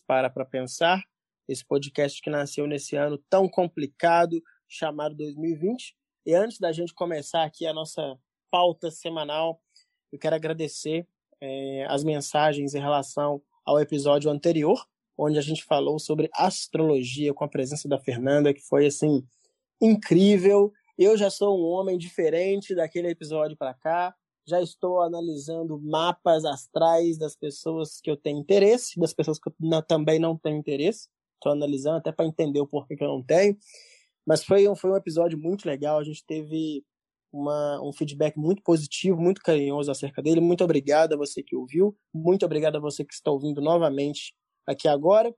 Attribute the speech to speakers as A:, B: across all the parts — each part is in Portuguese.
A: Para Pra Pensar, esse podcast que nasceu nesse ano tão complicado chamado 2020. E antes da gente começar aqui a nossa pauta semanal, eu quero agradecer é, as mensagens em relação ao episódio anterior, onde a gente falou sobre astrologia com a presença da Fernanda, que foi assim incrível. Eu já sou um homem diferente daquele episódio para cá já estou analisando mapas astrais das pessoas que eu tenho interesse, das pessoas que eu não, também não tenho interesse. Estou analisando até para entender o porquê que eu não tenho. Mas foi um, foi um episódio muito legal. A gente teve uma, um feedback muito positivo, muito carinhoso acerca dele. Muito obrigado a você que ouviu. Muito obrigado a você que está ouvindo novamente aqui agora.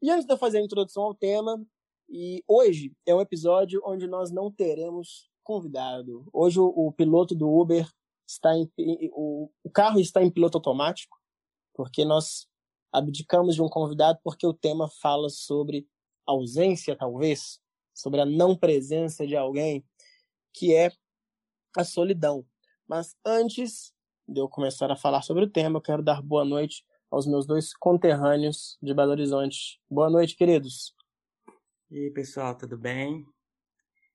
A: E antes de eu fazer a introdução ao tema, e hoje é um episódio onde nós não teremos convidado. Hoje o, o piloto do Uber está em, o, o carro está em piloto automático, porque nós abdicamos de um convidado porque o tema fala sobre ausência, talvez, sobre a não presença de alguém, que é a solidão. Mas antes de eu começar a falar sobre o tema, eu quero dar boa noite aos meus dois conterrâneos de Belo Horizonte. Boa noite, queridos.
B: E aí, pessoal, tudo bem?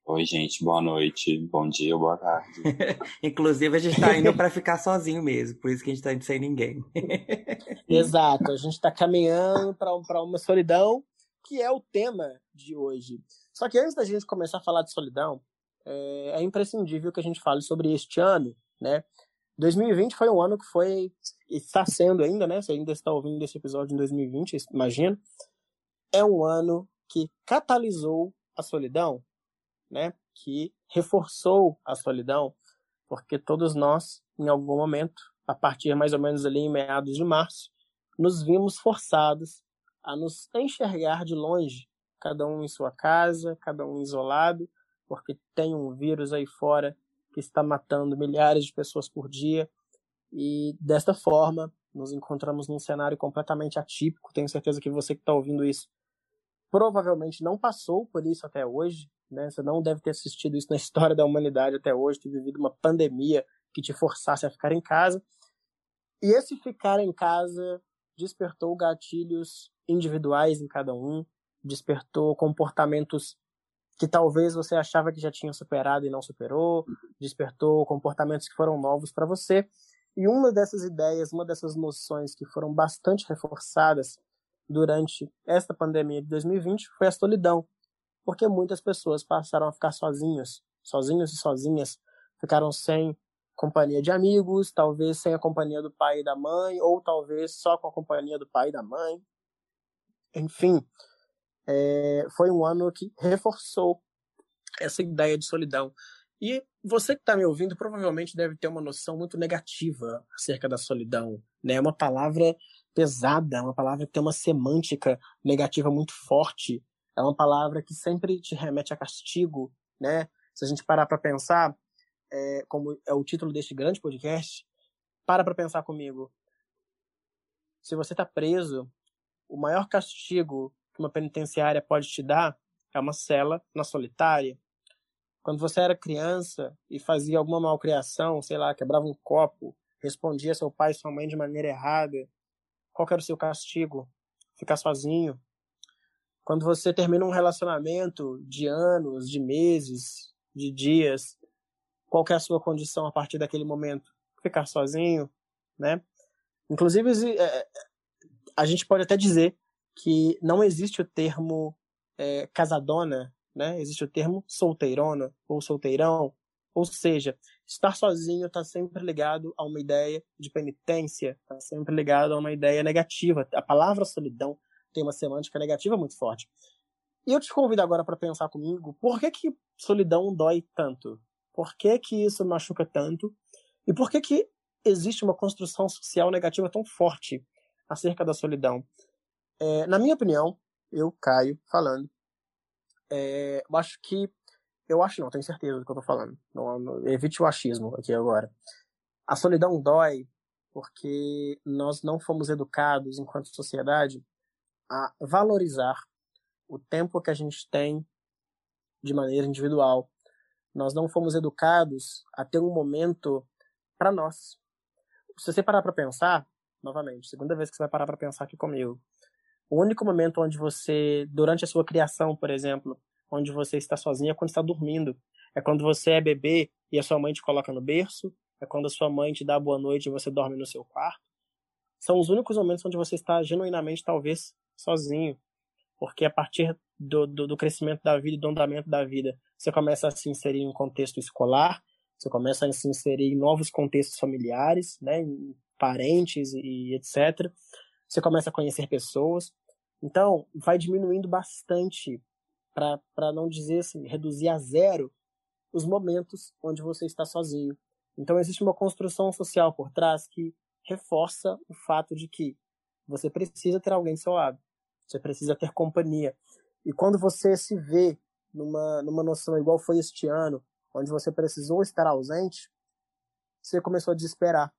C: Oi, gente, boa noite, bom dia, boa tarde.
B: Inclusive, a gente tá indo para ficar sozinho mesmo, por isso que a gente tá indo sem ninguém.
A: Exato, a gente tá caminhando para uma solidão, que é o tema de hoje. Só que antes da gente começar a falar de solidão, é, é imprescindível que a gente fale sobre este ano, né? 2020 foi um ano que foi, está sendo ainda, né? Você ainda está ouvindo esse episódio em 2020, imagino. É um ano que catalisou a solidão, né, que reforçou a solidão, porque todos nós, em algum momento, a partir mais ou menos ali em meados de março, nos vimos forçados a nos enxergar de longe, cada um em sua casa, cada um isolado, porque tem um vírus aí fora que está matando milhares de pessoas por dia. E desta forma, nos encontramos num cenário completamente atípico. Tenho certeza que você que está ouvindo isso provavelmente não passou por isso até hoje, né? Você não deve ter assistido isso na história da humanidade até hoje, ter vivido uma pandemia que te forçasse a ficar em casa. E esse ficar em casa despertou gatilhos individuais em cada um, despertou comportamentos que talvez você achava que já tinha superado e não superou, despertou comportamentos que foram novos para você. E uma dessas ideias, uma dessas noções que foram bastante reforçadas durante esta pandemia de 2020 foi a solidão, porque muitas pessoas passaram a ficar sozinhos, sozinhos e sozinhas, ficaram sem companhia de amigos, talvez sem a companhia do pai e da mãe, ou talvez só com a companhia do pai e da mãe. Enfim, é, foi um ano que reforçou essa ideia de solidão. E você que está me ouvindo provavelmente deve ter uma noção muito negativa acerca da solidão. Né? É uma palavra pesada, é uma palavra que tem uma semântica negativa muito forte é uma palavra que sempre te remete a castigo, né? Se a gente parar para pensar, é, como é o título deste grande podcast, para para pensar comigo. Se você está preso, o maior castigo que uma penitenciária pode te dar é uma cela na solitária. Quando você era criança e fazia alguma malcriação, sei lá, quebrava um copo, respondia seu pai e sua mãe de maneira errada, qual era o seu castigo? Ficar sozinho, quando você termina um relacionamento de anos, de meses, de dias, qual é a sua condição a partir daquele momento? Ficar sozinho, né? Inclusive, é, a gente pode até dizer que não existe o termo é, casadona, né? Existe o termo solteirona ou solteirão. Ou seja, estar sozinho está sempre ligado a uma ideia de penitência, está sempre ligado a uma ideia negativa. A palavra solidão tem uma semântica negativa muito forte. E eu te convido agora para pensar comigo, por que que solidão dói tanto? Por que que isso machuca tanto? E por que que existe uma construção social negativa tão forte acerca da solidão? É, na minha opinião, eu, Caio, falando, é, eu acho que eu acho não, tenho certeza do que eu tô falando. Não, não, evite o achismo aqui agora. A solidão dói porque nós não fomos educados, enquanto sociedade, a valorizar o tempo que a gente tem de maneira individual. Nós não fomos educados a ter um momento para nós. Se você parar para pensar, novamente, segunda vez que você vai parar para pensar aqui comigo, o único momento onde você, durante a sua criação, por exemplo, onde você está sozinho é quando está dormindo. É quando você é bebê e a sua mãe te coloca no berço. É quando a sua mãe te dá boa noite e você dorme no seu quarto. São os únicos momentos onde você está genuinamente, talvez, sozinho. Porque a partir do, do, do crescimento da vida e do andamento da vida, você começa a se inserir em um contexto escolar, você começa a se inserir em novos contextos familiares, né, parentes e etc. Você começa a conhecer pessoas. Então, vai diminuindo bastante, para não dizer assim, reduzir a zero os momentos onde você está sozinho. Então, existe uma construção social por trás que reforça o fato de que você precisa ter alguém do seu lado. Você precisa ter companhia. E quando você se vê numa, numa noção igual foi este ano, onde você precisou estar ausente, você começou a desesperar.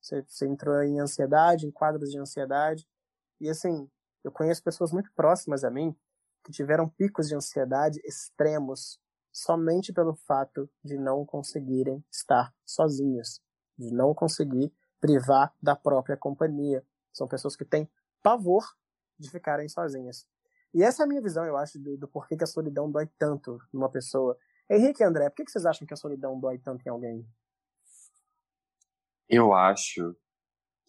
A: Você, você entrou em ansiedade, em quadros de ansiedade. E assim, eu conheço pessoas muito próximas a mim que tiveram picos de ansiedade extremos somente pelo fato de não conseguirem estar sozinhas, de não conseguir privar da própria companhia. São pessoas que têm pavor de ficarem sozinhas. E essa é a minha visão, eu acho, do, do porquê que a solidão dói tanto numa pessoa. Henrique e André, por que, que vocês acham que a solidão dói tanto em alguém?
C: Eu acho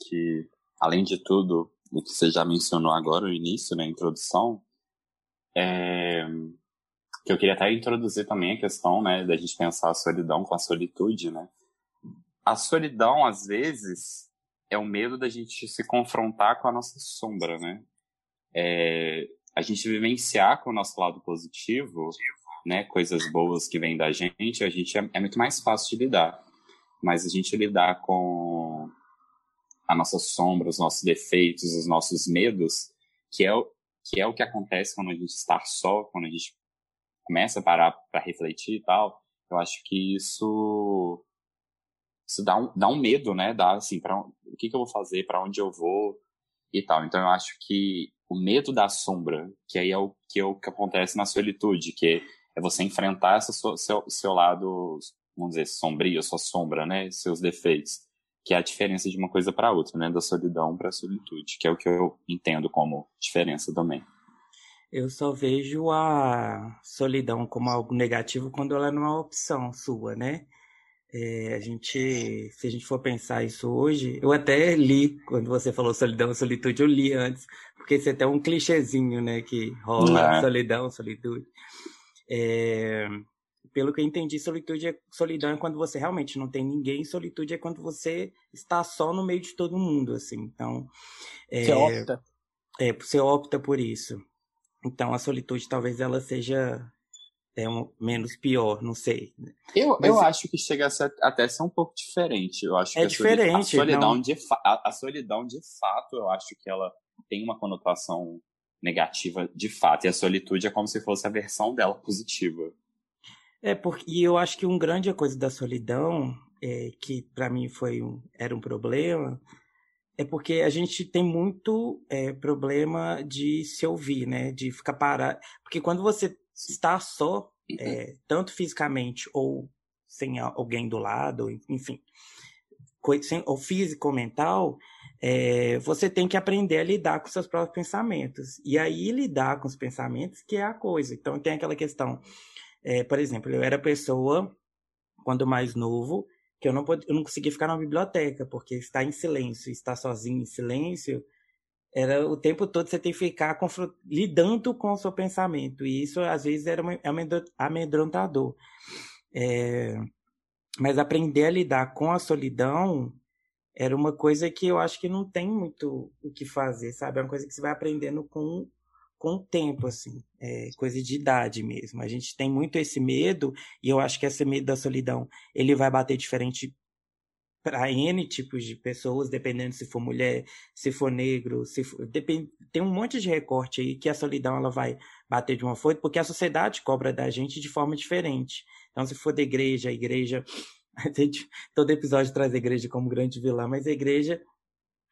C: que, além de tudo, o que você já mencionou agora no início, na introdução, é... que eu queria até introduzir também a questão, né, da gente pensar a solidão com a solitude, né? A solidão, às vezes, é o medo da gente se confrontar com a nossa sombra, né? É, a gente vivenciar com o nosso lado positivo, né, coisas boas que vêm da gente, a gente é, é muito mais fácil de lidar. Mas a gente lidar com a nossa sombra, os nossos defeitos, os nossos medos, que é, o, que é o que acontece quando a gente está só, quando a gente começa a parar para refletir e tal, eu acho que isso isso dá um, dá um medo, né? Dá assim, o que, que eu vou fazer, para onde eu vou e tal. Então eu acho que o medo da sombra, que aí é o que, é o que acontece na solitude, que é você enfrentar esse seu, seu lado, vamos dizer, sombrio, sua sombra, né, seus defeitos, que é a diferença de uma coisa para outra, né, da solidão para a solitude, que é o que eu entendo como diferença também.
B: Eu só vejo a solidão como algo negativo quando ela não é uma opção sua, né? É, a gente, se a gente for pensar isso hoje, eu até li quando você falou solidão, solitude, eu li antes, porque isso é até um clichêzinho, né, que rola, é. solidão, solitude. É, pelo que eu entendi, solitude é, solidão é quando você realmente não tem ninguém, solitude é quando você está só no meio de todo mundo, assim. Então,
A: é, você opta.
B: É, você opta por isso. Então, a solitude talvez ela seja é um, menos pior, não sei.
C: Eu, Mas, eu acho que chega a até ser um pouco diferente. Eu acho
B: é
C: que
B: diferente.
C: A solidão, não... de a, a, solidão, de fato, eu acho que ela tem uma conotação negativa de fato. E a solitude é como se fosse a versão dela positiva.
B: É, porque e eu acho que uma grande coisa da solidão, é, que para mim foi um, era um problema, é porque a gente tem muito é, problema de se ouvir, né? De ficar parado. Porque quando você estar só, é, tanto fisicamente ou sem alguém do lado, enfim, ou físico ou mental, é, você tem que aprender a lidar com seus próprios pensamentos. E aí, lidar com os pensamentos que é a coisa. Então, tem aquela questão, é, por exemplo, eu era pessoa, quando mais novo, que eu não, pod... eu não conseguia ficar na biblioteca, porque estar em silêncio, estar sozinho em silêncio, era o tempo todo você tem que ficar lidando com o seu pensamento. E isso, às vezes, era amedrontador. É... Mas aprender a lidar com a solidão era uma coisa que eu acho que não tem muito o que fazer, sabe? É uma coisa que você vai aprendendo com, com o tempo, assim. É coisa de idade mesmo. A gente tem muito esse medo, e eu acho que esse medo da solidão, ele vai bater diferente para N tipos de pessoas, dependendo se for mulher, se for negro, se for, depend, tem um monte de recorte aí que a solidão ela vai bater de uma forma, porque a sociedade cobra da gente de forma diferente. Então, se for da igreja, a igreja todo episódio traz a igreja como grande vilã, mas a igreja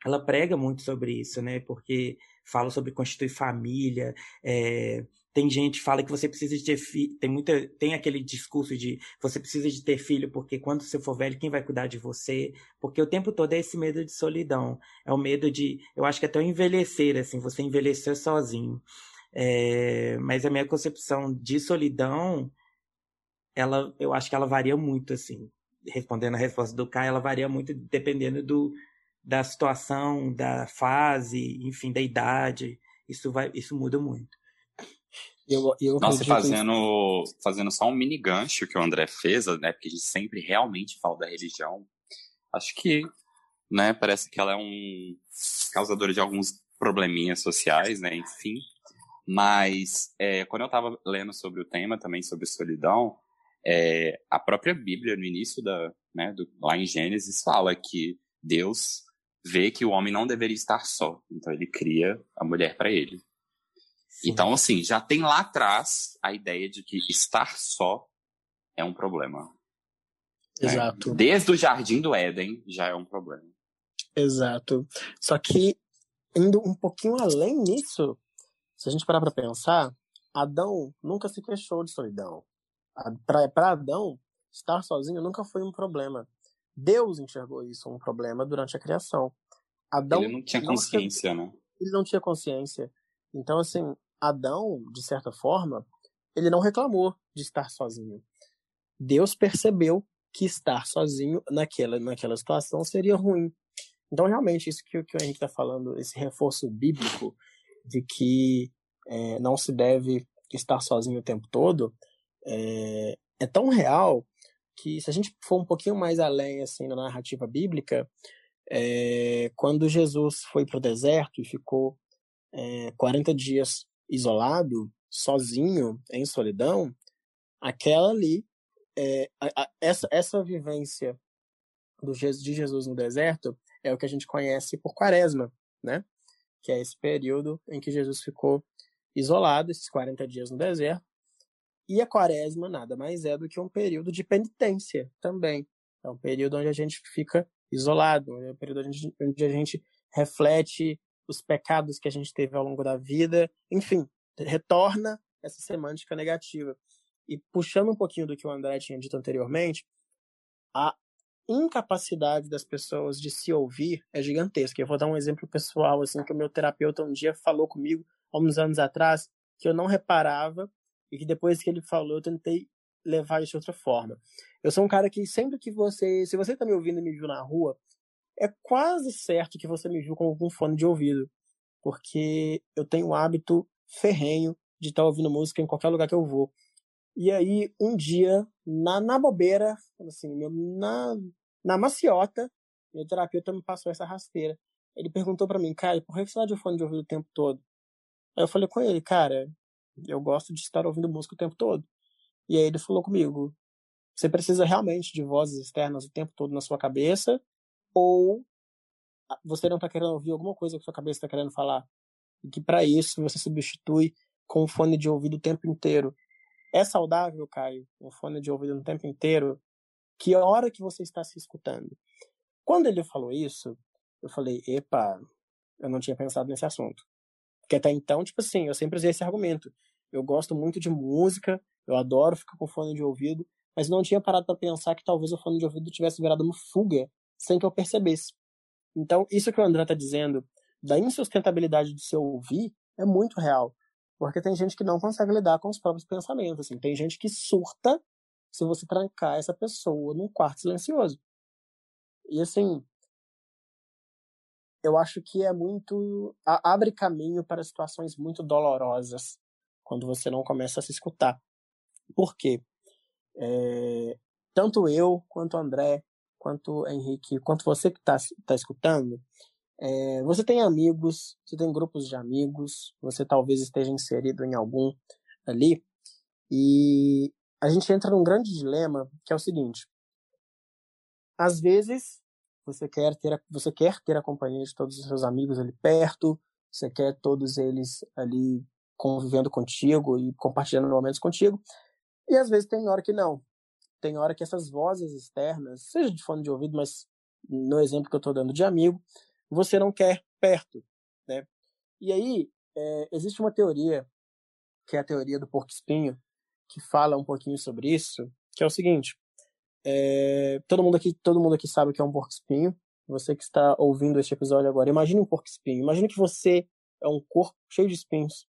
B: ela prega muito sobre isso, né? Porque fala sobre constituir família, é, tem gente que fala que você precisa de ter filho, tem muita, tem aquele discurso de você precisa de ter filho porque quando você for velho quem vai cuidar de você? Porque o tempo todo é esse medo de solidão, é o medo de, eu acho que até o envelhecer, assim, você envelhecer sozinho. É, mas a minha concepção de solidão, ela, eu acho que ela varia muito, assim. Respondendo a resposta do Caio, ela varia muito dependendo do, da situação, da fase, enfim, da idade. Isso vai, isso muda muito.
C: Eu, eu Nossa, fazendo, fazendo só um mini gancho que o André fez, né? Porque a gente sempre realmente fala da religião. Acho que, né? Parece que ela é um causadora de alguns probleminhas sociais, né? Enfim. Mas é, quando eu estava lendo sobre o tema também sobre solidão, é, a própria Bíblia no início da, né, do, lá em Gênesis fala que Deus vê que o homem não deveria estar só, então ele cria a mulher para ele. Sim. Então assim já tem lá atrás a ideia de que estar só é um problema.
A: Né? Exato.
C: Né? Desde o jardim do Éden já é um problema.
A: Exato. Só que indo um pouquinho além nisso, se a gente parar para pensar, Adão nunca se queixou de solidão. Para Adão, estar sozinho nunca foi um problema. Deus enxergou isso um problema durante a criação.
C: Adão ele não tinha consciência,
A: não,
C: né?
A: Ele não tinha consciência. Então, assim, Adão, de certa forma, ele não reclamou de estar sozinho. Deus percebeu que estar sozinho naquela, naquela situação seria ruim. Então, realmente, isso que, que o Henrique está falando, esse reforço bíblico de que é, não se deve estar sozinho o tempo todo, é, é tão real que se a gente for um pouquinho mais além assim na narrativa bíblica, é, quando Jesus foi para o deserto e ficou é, 40 dias isolado, sozinho, em solidão, aquela ali, é, a, a, essa, essa vivência do, de Jesus no deserto é o que a gente conhece por quaresma, né? Que é esse período em que Jesus ficou isolado, esses 40 dias no deserto, e a quaresma nada mais é do que um período de penitência também. É um período onde a gente fica isolado, é um período onde a gente reflete os pecados que a gente teve ao longo da vida, enfim, retorna essa semântica negativa. E puxando um pouquinho do que o André tinha dito anteriormente, a incapacidade das pessoas de se ouvir é gigantesca. Eu vou dar um exemplo pessoal, assim, que o meu terapeuta um dia falou comigo, há uns anos atrás, que eu não reparava e que depois que ele falou eu tentei levar isso de outra forma. Eu sou um cara que sempre que você, se você tá me ouvindo e me viu na rua, é quase certo que você me viu com algum fone de ouvido, porque eu tenho um hábito ferrenho de estar tá ouvindo música em qualquer lugar que eu vou. E aí, um dia, na, na bobeira, assim, na, na maciota, meu terapeuta me passou essa rasteira. Ele perguntou para mim, cara, por que você tá de fone de ouvido o tempo todo? Aí eu falei com ele, cara, eu gosto de estar ouvindo música o tempo todo. E aí ele falou comigo: você precisa realmente de vozes externas o tempo todo na sua cabeça, ou você não está querendo ouvir alguma coisa que sua cabeça está querendo falar. E que para isso você substitui com um fone de ouvido o tempo inteiro. É saudável, Caio, um fone de ouvido o tempo inteiro? Que hora que você está se escutando? Quando ele falou isso, eu falei: epa, eu não tinha pensado nesse assunto. Porque até então, tipo assim, eu sempre usei esse argumento. Eu gosto muito de música, eu adoro ficar com fone de ouvido, mas não tinha parado para pensar que talvez o fone de ouvido tivesse virado uma fuga sem que eu percebesse. Então, isso que o André está dizendo, da insustentabilidade de se ouvir, é muito real. Porque tem gente que não consegue lidar com os próprios pensamentos. Assim. Tem gente que surta se você trancar essa pessoa num quarto silencioso. E assim, eu acho que é muito. abre caminho para situações muito dolorosas quando você não começa a se escutar. Por quê? É, tanto eu, quanto André, quanto Henrique, quanto você que está tá escutando, é, você tem amigos, você tem grupos de amigos, você talvez esteja inserido em algum ali, e a gente entra num grande dilema que é o seguinte: às vezes você quer ter a, você quer ter a companhia de todos os seus amigos ali perto, você quer todos eles ali convivendo contigo e compartilhando momentos contigo. E às vezes tem hora que não. tem hora que essas vozes externas, seja de fone de ouvido, mas no exemplo que eu estou dando de amigo, você não quer perto, né? E aí, é, existe uma teoria, que é a teoria do porco-espinho, que fala um pouquinho sobre isso, que é o seguinte, é, todo mundo aqui todo mundo aqui sabe o que é um porco-espinho, você que está ouvindo este episódio agora, imagine um porco-espinho, imagine que você é um corpo cheio de espinhos,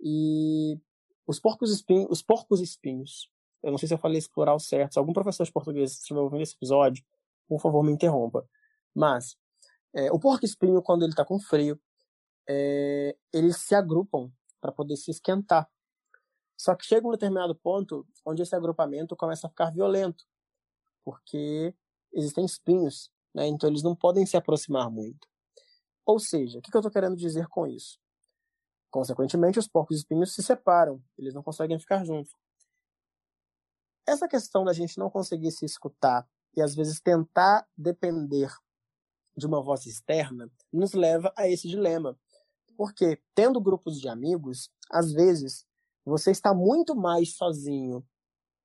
A: e os porcos espinhos, os porcos espinhos, eu não sei se eu falei esse plural certo, se algum professor de português estiver ouvindo esse episódio, por favor me interrompa, mas é, o porco-espinho, quando ele está com frio, é, eles se agrupam para poder se esquentar. Só que chega um determinado ponto onde esse agrupamento começa a ficar violento, porque existem espinhos, né? então eles não podem se aproximar muito. Ou seja, o que eu estou querendo dizer com isso? Consequentemente, os porcos espinhos se separam, eles não conseguem ficar juntos. Essa questão da gente não conseguir se escutar e às vezes tentar depender de uma voz externa nos leva a esse dilema. Porque, tendo grupos de amigos, às vezes você está muito mais sozinho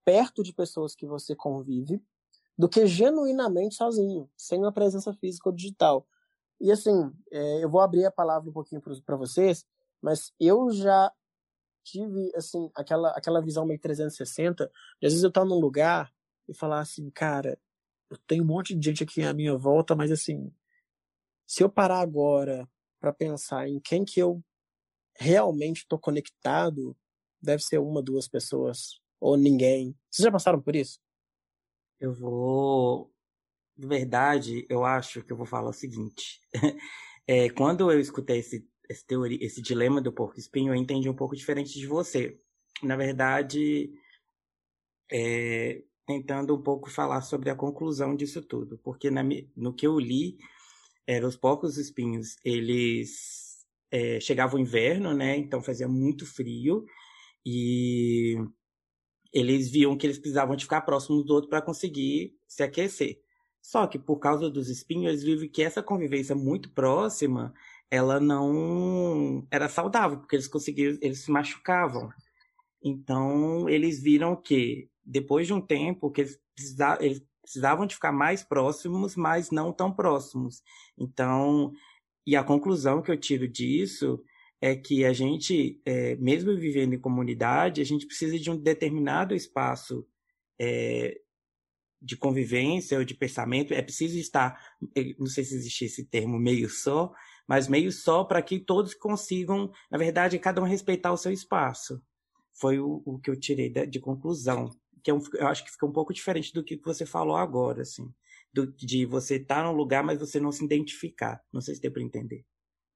A: perto de pessoas que você convive do que genuinamente sozinho, sem uma presença física ou digital. E assim, é, eu vou abrir a palavra um pouquinho para vocês, mas eu já tive assim aquela aquela visão meio 360. De, às vezes eu estar num lugar e falar assim, cara, eu tenho um monte de gente aqui à minha volta, mas assim, se eu parar agora para pensar em quem que eu realmente estou conectado, deve ser uma, duas pessoas ou ninguém. Vocês já passaram por isso?
B: Eu vou, de verdade, eu acho que eu vou falar o seguinte. é, quando eu escutei esse esse, teoria, esse dilema do porco espinho, eu entendi um pouco diferente de você. Na verdade, é, tentando um pouco falar sobre a conclusão disso tudo, porque na, no que eu li, eram os porcos espinhos, eles é, chegava o inverno, né? Então fazia muito frio e eles viam que eles precisavam de ficar próximos do outro para conseguir se aquecer. Só que por causa dos espinhos, eles vivem que essa convivência muito próxima, ela não era saudável, porque eles conseguiram, eles se machucavam. Então, eles viram que depois de um tempo que eles precisavam, eles precisavam de ficar mais próximos, mas não tão próximos. Então, e a conclusão que eu tiro disso é que a gente, é, mesmo vivendo em comunidade, a gente precisa de um determinado espaço é, de convivência ou de pensamento. É preciso estar, não sei se existe esse termo meio só, mas meio só para que todos consigam, na verdade, cada um respeitar o seu espaço. Foi o, o que eu tirei de, de conclusão que é um, eu acho que fica um pouco diferente do que você falou agora, assim. Do, de você estar tá num lugar, mas você não se identificar. Não sei se deu para entender.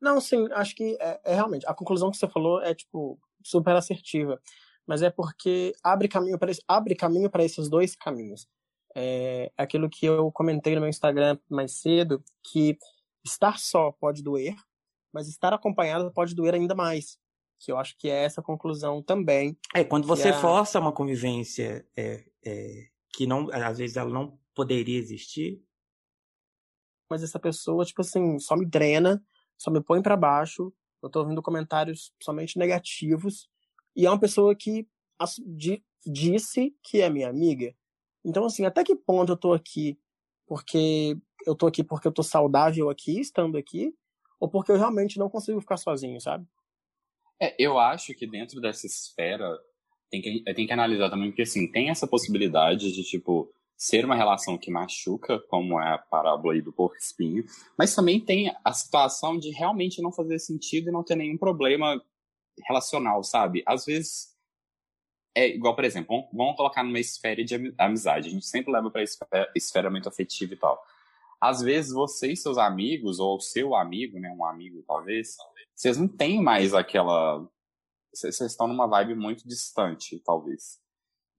A: Não, sim, acho que é, é, realmente. A conclusão que você falou é, tipo, super assertiva. Mas é porque abre caminho para abre caminho para esses dois caminhos. É aquilo que eu comentei no meu Instagram mais cedo, que estar só pode doer, mas estar acompanhado pode doer ainda mais que eu acho que é essa conclusão também.
B: É, quando você a... força uma convivência é, é, que não, às vezes ela não poderia existir.
A: Mas essa pessoa, tipo assim, só me drena, só me põe para baixo, eu tô ouvindo comentários somente negativos, e é uma pessoa que disse que é minha amiga. Então, assim, até que ponto eu tô aqui porque eu tô aqui porque eu tô saudável aqui, estando aqui, ou porque eu realmente não consigo ficar sozinho, sabe?
C: É, eu acho que dentro dessa esfera tem que, tem que analisar também, porque assim, tem essa possibilidade de, tipo, ser uma relação que machuca, como é a parábola aí do porco espinho, mas também tem a situação de realmente não fazer sentido e não ter nenhum problema relacional, sabe? Às vezes é igual, por exemplo, vamos, colocar numa esfera de amizade. A gente sempre leva para esfera, muito afetiva e tal. Às vezes você e seus amigos, ou seu amigo, né, um amigo talvez, vocês não têm mais aquela. Vocês estão numa vibe muito distante, talvez.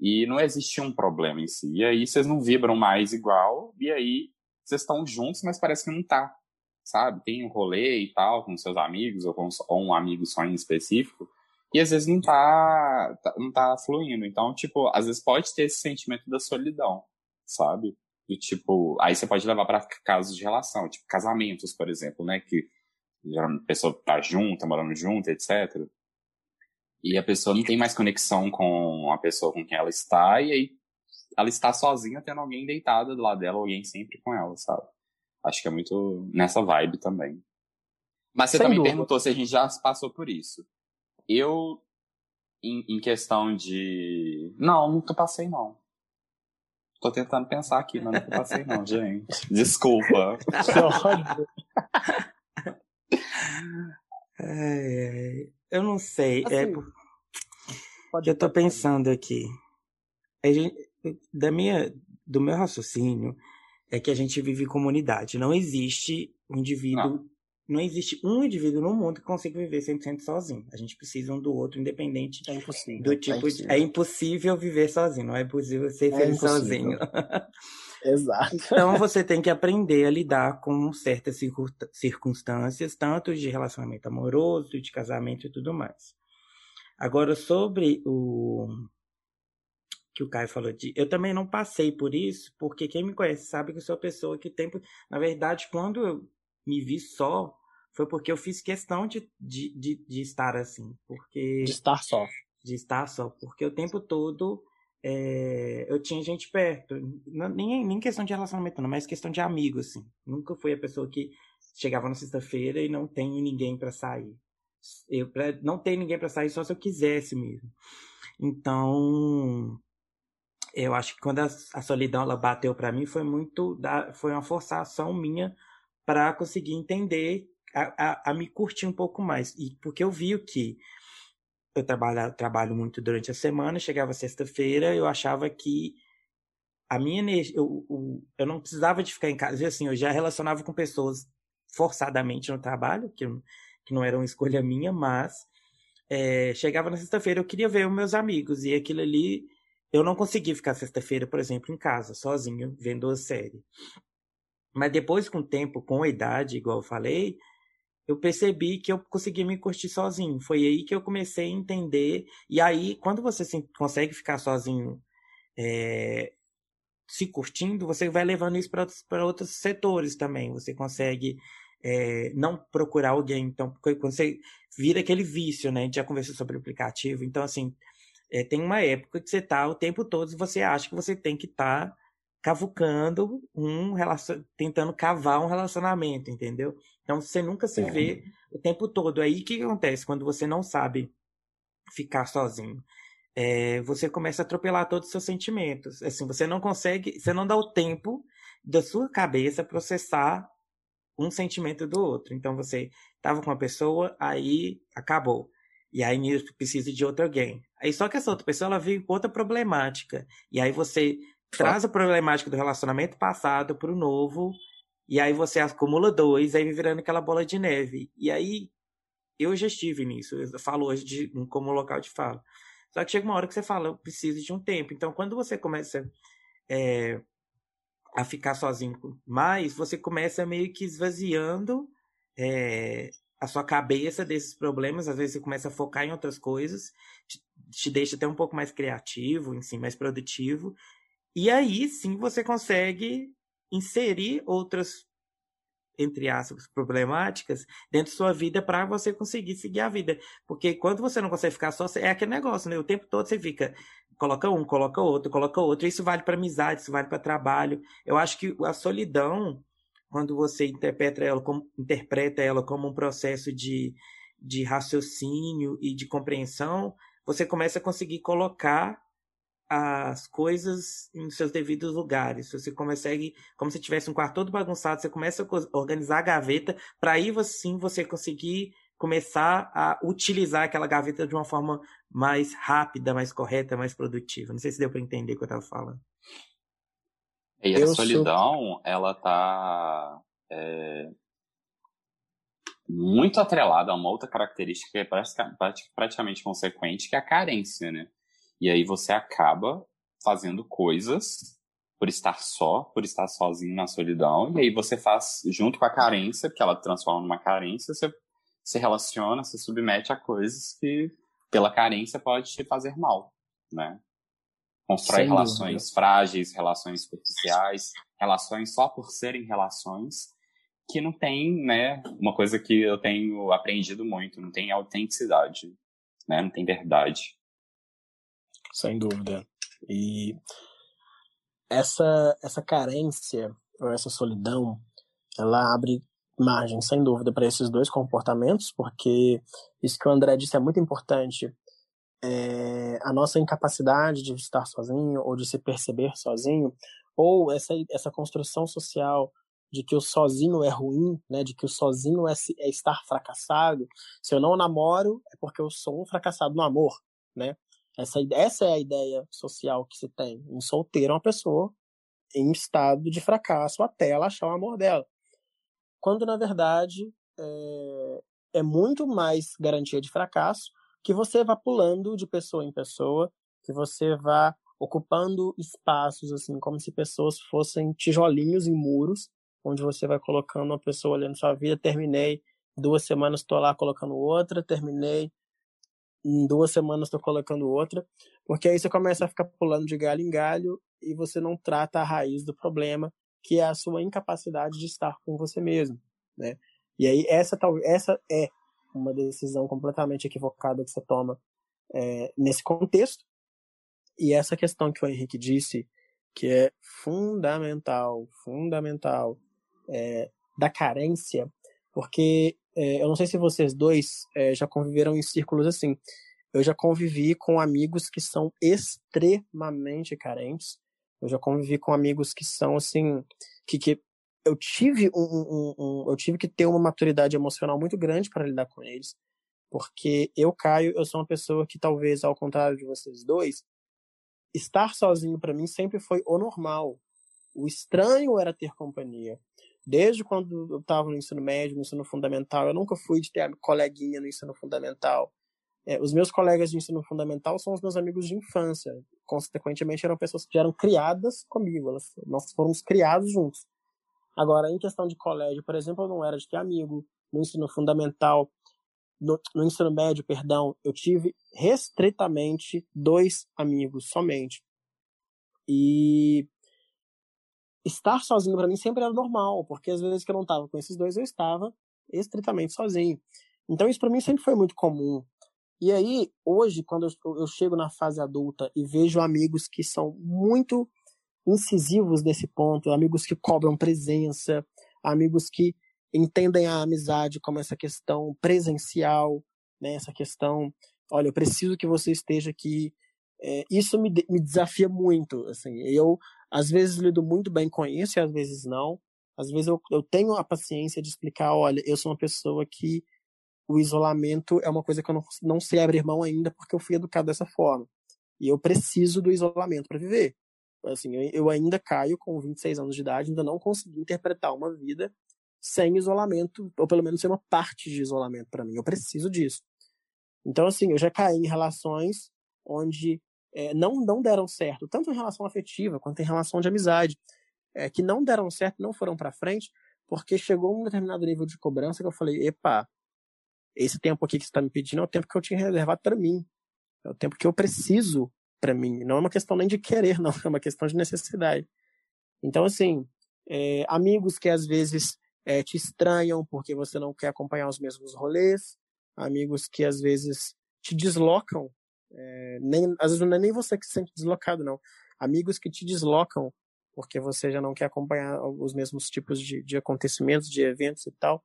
C: E não existe um problema em si. E aí vocês não vibram mais igual, e aí vocês estão juntos, mas parece que não tá. Sabe? Tem um rolê e tal com seus amigos, ou com ou um amigo só em específico, e às vezes não tá, tá, não tá fluindo. Então, tipo, às vezes pode ter esse sentimento da solidão, sabe? Do tipo, aí você pode levar para casos de relação, tipo casamentos, por exemplo, né? Que a pessoa tá junta, morando junto, etc. E a pessoa não tem mais conexão com a pessoa com quem ela está, e aí ela está sozinha tendo alguém deitado do lado dela, alguém sempre com ela, sabe? Acho que é muito nessa vibe também. Mas você Sem também dúvida. perguntou se a gente já passou por isso. Eu, em, em questão de. Não, nunca passei, não. Tô tentando pensar aqui, mas nunca passei, não, gente. Desculpa.
B: é, eu não sei. É assim, é, eu tô pensando aqui. Gente, da minha, do meu raciocínio é que a gente vive em comunidade. Não existe um indivíduo não não existe um indivíduo no mundo que consiga viver 100% sozinho. A gente precisa um do outro, independente
A: é impossível,
B: do tipo. É impossível. De... é impossível viver sozinho, não é possível ser é feliz sozinho.
A: Exato.
B: Então você tem que aprender a lidar com certas circunstâncias, tanto de relacionamento amoroso, de casamento e tudo mais. Agora, sobre o que o Caio falou de. Eu também não passei por isso, porque quem me conhece sabe que eu sou pessoa que tem. Na verdade, quando eu me vi só, foi porque eu fiz questão de, de, de, de estar assim. Porque.
A: De estar só.
B: De estar só. Porque o tempo todo é, eu tinha gente perto. Não, nem, nem questão de relacionamento, não, mas questão de amigo, assim. Nunca fui a pessoa que chegava na sexta-feira e não tem ninguém para sair. Eu pra, não tem ninguém para sair só se eu quisesse mesmo. Então, eu acho que quando a, a solidão ela bateu para mim foi muito da, foi uma forçação minha para conseguir entender, a, a, a, me curtir um pouco mais. E porque eu vi que eu trabalho, trabalho muito durante a semana, chegava sexta-feira, eu achava que a minha energia, eu, eu, eu não precisava de ficar em casa, assim, eu já relacionava com pessoas forçadamente no trabalho, que, que não era uma escolha minha, mas é, chegava na sexta-feira, eu queria ver os meus amigos, e aquilo ali, eu não conseguia ficar sexta-feira, por exemplo, em casa, sozinho, vendo a série. Mas depois, com o tempo, com a idade, igual eu falei, eu percebi que eu conseguia me curtir sozinho. Foi aí que eu comecei a entender. E aí, quando você consegue ficar sozinho é, se curtindo, você vai levando isso para outros, outros setores também. Você consegue é, não procurar alguém. Então, quando você vira aquele vício, né? A gente já conversou sobre o aplicativo. Então, assim, é, tem uma época que você está o tempo todo e você acha que você tem que estar. Tá cavucando um relacion... tentando cavar um relacionamento, entendeu? Então você nunca se vê o tempo todo. Aí o que acontece quando você não sabe ficar sozinho? É, você começa a atropelar todos os seus sentimentos. Assim, você não consegue, você não dá o tempo da sua cabeça processar um sentimento do outro. Então você estava com uma pessoa, aí acabou. E aí precisa de outro alguém. Aí só que essa outra pessoa ela veio com outra problemática. E aí você traz a problemática do relacionamento passado para o novo, e aí você acumula dois, aí virando aquela bola de neve. E aí eu já estive nisso, eu falo hoje de, como local de fala. Só que chega uma hora que você fala, eu preciso de um tempo. Então, quando você começa é, a ficar sozinho mais, você começa meio que esvaziando é, a sua cabeça desses problemas. Às vezes você começa a focar em outras coisas, te, te deixa até um pouco mais criativo, enfim, mais produtivo. E aí sim você consegue inserir outras, entre aspas, problemáticas dentro da sua vida para você conseguir seguir a vida. Porque quando você não consegue ficar só, é aquele negócio, né? O tempo todo você fica, coloca um, coloca outro, coloca outro. Isso vale para amizade, isso vale para trabalho. Eu acho que a solidão, quando você interpreta ela como, interpreta ela como um processo de, de raciocínio e de compreensão, você começa a conseguir colocar as coisas em seus devidos lugares. Você consegue, como se tivesse um quarto todo bagunçado, você começa a organizar a gaveta para aí sim você conseguir começar a utilizar aquela gaveta de uma forma mais rápida, mais correta, mais produtiva. Não sei se deu para entender o que eu estava falando.
C: E a eu solidão, sou... ela tá é, muito atrelada a uma outra característica que é praticamente consequente, que é a carência, né? E aí você acaba fazendo coisas por estar só, por estar sozinho na solidão, e aí você faz junto com a carência, porque ela transforma numa carência, você se relaciona, se submete a coisas que pela carência pode te fazer mal, né? Constrói Sem relações dúvida. frágeis, relações superficiais, relações só por serem relações que não tem, né, uma coisa que eu tenho aprendido muito, não tem autenticidade, né, não tem verdade
A: sem dúvida. E essa, essa carência ou essa solidão, ela abre margem, sem dúvida, para esses dois comportamentos, porque isso que o André disse é muito importante. É, a nossa incapacidade de estar sozinho ou de se perceber sozinho, ou essa, essa construção social de que o sozinho é ruim, né, de que o sozinho é, é estar fracassado. Se eu não namoro, é porque eu sou um fracassado no amor, né? Essa, essa é a ideia social que se tem. Um solteiro é uma pessoa em estado de fracasso até ela achar o amor dela. Quando, na verdade, é, é muito mais garantia de fracasso que você vá pulando de pessoa em pessoa, que você vá ocupando espaços, assim, como se pessoas fossem tijolinhos em muros, onde você vai colocando uma pessoa ali na sua vida. Terminei, duas semanas estou lá colocando outra, terminei, em duas semanas estou colocando outra, porque aí você começa a ficar pulando de galho em galho e você não trata a raiz do problema, que é a sua incapacidade de estar com você mesmo, né? E aí essa essa é uma decisão completamente equivocada que você toma é, nesse contexto. E essa questão que o Henrique disse, que é fundamental, fundamental, é, da carência, porque é, eu não sei se vocês dois é, já conviveram em círculos assim. Eu já convivi com amigos que são extremamente carentes. Eu já convivi com amigos que são assim, que, que eu tive um, um, um, eu tive que ter uma maturidade emocional muito grande para lidar com eles, porque eu Caio, eu sou uma pessoa que talvez ao contrário de vocês dois, estar sozinho para mim sempre foi o normal. O estranho era ter companhia. Desde quando eu estava no ensino médio, no ensino fundamental, eu nunca fui de ter coleguinha no ensino fundamental. É, os meus colegas de ensino fundamental são os meus amigos de infância. Consequentemente, eram pessoas que eram criadas comigo. Elas, nós fomos criados juntos. Agora, em questão de colégio, por exemplo, eu não era de ter amigo. No ensino fundamental, no, no ensino médio, perdão, eu tive restritamente dois amigos somente. E estar sozinho para mim sempre era normal, porque às vezes que eu não estava com esses dois, eu estava estritamente sozinho. Então isso para mim sempre foi muito comum. E aí, hoje, quando eu, eu chego na fase adulta e vejo amigos que são muito incisivos nesse ponto, amigos que cobram presença, amigos que entendem a amizade como essa questão presencial, né, essa questão, olha, eu preciso que você esteja aqui. É, isso me, me desafia muito, assim, eu às vezes lido muito bem com isso e às vezes não. Às vezes eu, eu tenho a paciência de explicar, olha, eu sou uma pessoa que o isolamento é uma coisa que eu não, não sei abrir mão ainda porque eu fui educado dessa forma. E eu preciso do isolamento para viver. Assim, eu, eu ainda caio com 26 anos de idade, ainda não consegui interpretar uma vida sem isolamento, ou pelo menos ser uma parte de isolamento para mim. Eu preciso disso. Então, assim, eu já caí em relações onde é, não, não deram certo, tanto em relação afetiva quanto em relação de amizade, é, que não deram certo, não foram para frente, porque chegou um determinado nível de cobrança que eu falei, epa, esse tempo aqui que você está me pedindo é o tempo que eu tinha reservado para mim, é o tempo que eu preciso para mim, não é uma questão nem de querer, não, é uma questão de necessidade. Então, assim, é, amigos que às vezes é, te estranham porque você não quer acompanhar os mesmos rolês, amigos que às vezes te deslocam é, nem, às vezes não é nem você que se sente deslocado, não. Amigos que te deslocam porque você já não quer acompanhar os mesmos tipos de, de acontecimentos, de eventos e tal.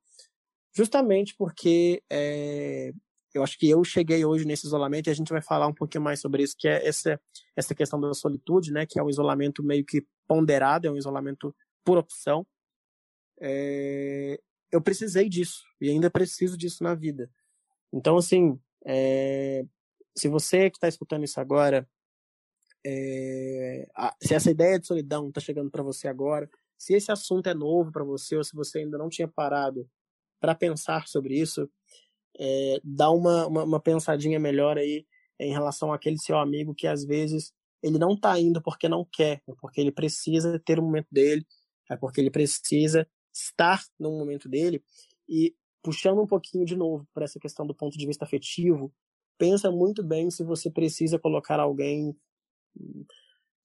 A: Justamente porque é, eu acho que eu cheguei hoje nesse isolamento e a gente vai falar um pouquinho mais sobre isso, que é essa, essa questão da solitude, né? Que é um isolamento meio que ponderado, é um isolamento por opção. É, eu precisei disso e ainda preciso disso na vida. Então, assim, é, se você que está escutando isso agora, é, se essa ideia de solidão está chegando para você agora, se esse assunto é novo para você ou se você ainda não tinha parado para pensar sobre isso, é, dá uma, uma, uma, pensadinha melhor aí em relação àquele seu amigo que às vezes ele não está indo porque não quer, é porque ele precisa ter o um momento dele, é porque ele precisa estar no momento dele. E puxando um pouquinho de novo para essa questão do ponto de vista afetivo, pensa muito bem se você precisa colocar alguém,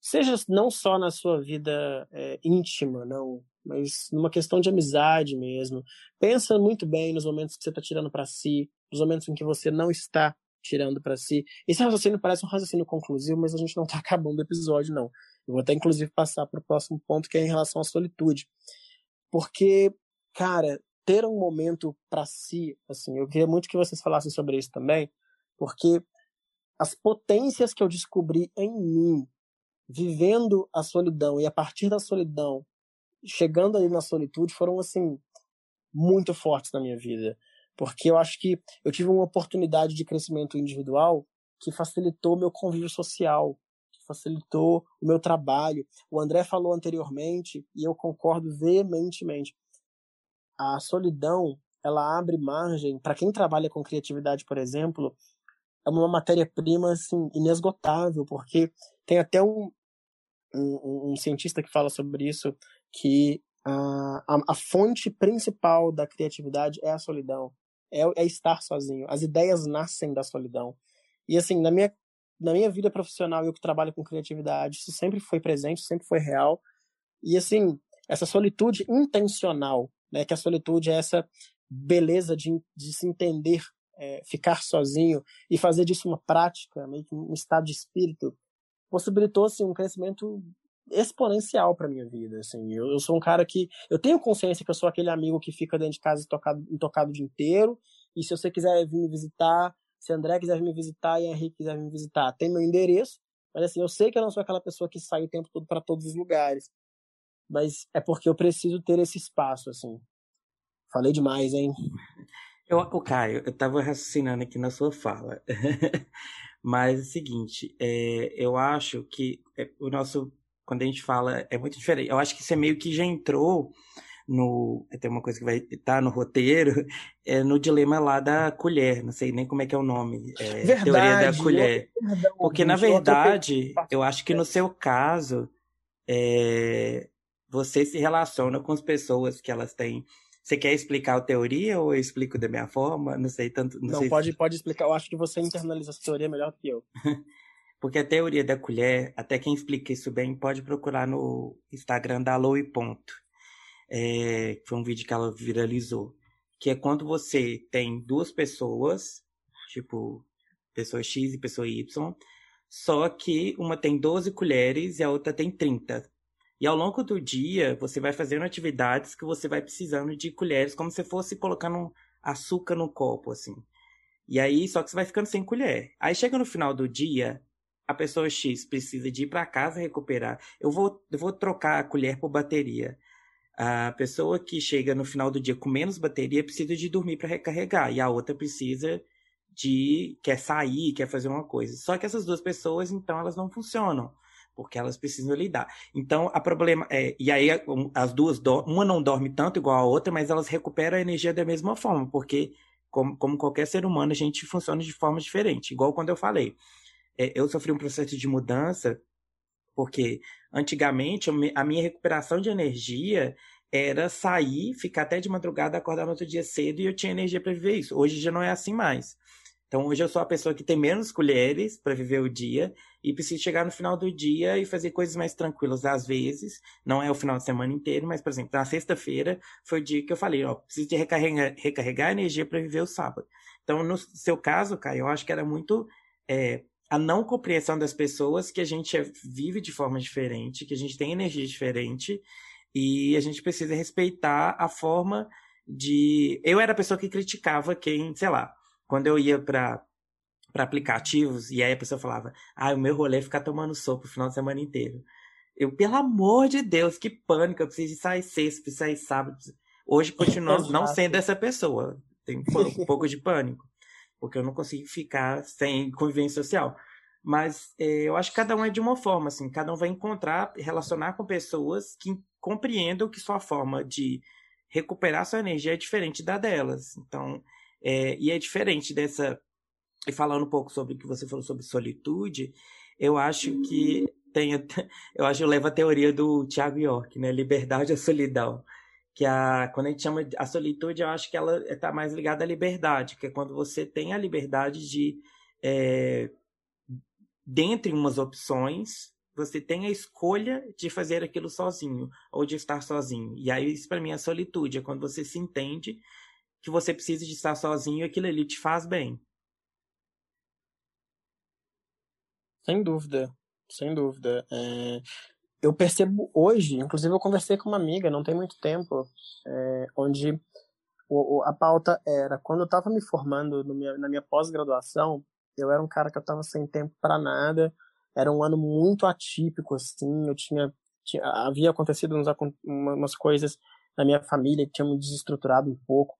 A: seja não só na sua vida é, íntima, não, mas numa questão de amizade mesmo. Pensa muito bem nos momentos que você está tirando para si, nos momentos em que você não está tirando para si. Esse raciocínio parece um raciocínio conclusivo, mas a gente não está acabando o episódio, não. Eu vou até, inclusive, passar para o próximo ponto, que é em relação à solitude. Porque, cara, ter um momento para si, assim, eu queria muito que vocês falassem sobre isso também, porque as potências que eu descobri em mim, vivendo a solidão e a partir da solidão, chegando ali na solitude, foram, assim, muito fortes na minha vida. Porque eu acho que eu tive uma oportunidade de crescimento individual que facilitou meu convívio social, que facilitou o meu trabalho. O André falou anteriormente, e eu concordo veementemente. A solidão, ela abre margem para quem trabalha com criatividade, por exemplo, é uma matéria-prima assim inesgotável, porque tem até um, um, um cientista que fala sobre isso que a, a, a, fonte principal da criatividade é a solidão, é, é estar sozinho. As ideias nascem da solidão. E assim, na minha, na minha vida profissional, eu que trabalho com criatividade, isso sempre foi presente, sempre foi real. E assim, essa solitude intencional, né, que a solitude é essa beleza de, de se entender, é, ficar sozinho e fazer disso uma prática, meio que um estado de espírito, possibilitou assim, um crescimento exponencial para minha vida, assim. Eu, eu, sou um cara que eu tenho consciência que eu sou aquele amigo que fica dentro de casa tocado, intocado o dia inteiro, e se você quiser vir me visitar, se André quiser vir me visitar e Henrique quiser vir me visitar, tem meu endereço, mas assim, eu sei que eu não sou aquela pessoa que sai o tempo todo para todos os lugares. Mas é porque eu preciso ter esse espaço, assim. Falei demais, hein?
B: Eu, o Caio, eu tava raciocinando aqui na sua fala. Mas é o seguinte, é, eu acho que é, o nosso quando a gente fala, é muito diferente. Eu acho que isso é meio que já entrou no. Tem uma coisa que vai estar tá no roteiro, é no dilema lá da colher. Não sei nem como é que é o nome. É,
A: verdade,
B: teoria da colher. Porque, na verdade, eu acho que no seu caso, é, você se relaciona com as pessoas que elas têm. Você quer explicar a teoria ou eu explico da minha forma? Não sei tanto. Não,
A: não
B: sei
A: pode,
B: se...
A: pode explicar. Eu acho que você internaliza essa teoria melhor que eu.
B: Porque a teoria da colher, até quem explica isso bem, pode procurar no Instagram da Loe Ponto. É, foi um vídeo que ela viralizou. Que é quando você tem duas pessoas, tipo, pessoa X e pessoa Y, só que uma tem 12 colheres e a outra tem 30. E ao longo do dia, você vai fazendo atividades que você vai precisando de colheres, como se fosse colocando açúcar no copo, assim. E aí, só que você vai ficando sem colher. Aí chega no final do dia, a pessoa X precisa de ir para casa recuperar, eu vou, eu vou trocar a colher por bateria. A pessoa que chega no final do dia com menos bateria precisa de dormir para recarregar, e a outra precisa de quer sair, quer fazer uma coisa. Só que essas duas pessoas, então, elas não funcionam, porque elas precisam lidar. Então, a problema é, e aí as duas, uma não dorme tanto igual a outra, mas elas recuperam a energia da mesma forma, porque como, como qualquer ser humano, a gente funciona de forma diferente, igual quando eu falei é, eu sofri um processo de mudança, porque antigamente a minha recuperação de energia era sair, ficar até de madrugada, acordar no outro dia cedo e eu tinha energia para viver isso. Hoje já não é assim mais. Então hoje eu sou a pessoa que tem menos colheres para viver o dia e preciso chegar no final do dia e fazer coisas mais tranquilas às vezes. Não é o final de semana inteiro, mas por exemplo, na sexta-feira foi o dia que eu falei, ó, preciso de recarregar, recarregar energia para viver o sábado. Então no seu caso, Caio, eu acho que era muito é, a não compreensão das pessoas que a gente vive de forma diferente, que a gente tem energia diferente e a gente precisa respeitar a forma de. Eu era a pessoa que criticava quem, sei lá, quando eu ia para para aplicativos e aí a pessoa falava: "Ah, o meu rolê é ficar tomando sopa o final de semana inteiro". Eu, pelo amor de Deus, que pânico, eu preciso sair sexta, preciso sair sábado. Hoje continuo não sendo essa pessoa. Tem um pouco de pânico porque eu não consigo ficar sem convivência social. Mas é, eu acho que cada um é de uma forma, assim, cada um vai encontrar, relacionar com pessoas que compreendam que sua forma de recuperar sua energia é diferente da delas. Então, é, e é diferente dessa. E falando um pouco sobre o que você falou sobre solitude, eu acho que tem. Eu acho eu levo a teoria do Tiago York, né? Liberdade ou solidão que a quando a gente chama a solitude, eu acho que ela está mais ligada à liberdade, que é quando você tem a liberdade de é, dentre umas opções, você tem a escolha de fazer aquilo sozinho ou de estar sozinho. E aí isso para mim é solitude, é quando você se entende que você precisa de estar sozinho e aquilo ali te faz bem.
A: Sem dúvida, sem dúvida. É... eu percebo hoje, inclusive eu conversei com uma amiga, não tem muito tempo, é, onde o, o, a pauta era, quando eu estava me formando minha, na minha pós-graduação, eu era um cara que eu estava sem tempo para nada, era um ano muito atípico, assim, eu tinha, tinha havia acontecido uns, umas coisas na minha família que tinham me desestruturado um pouco,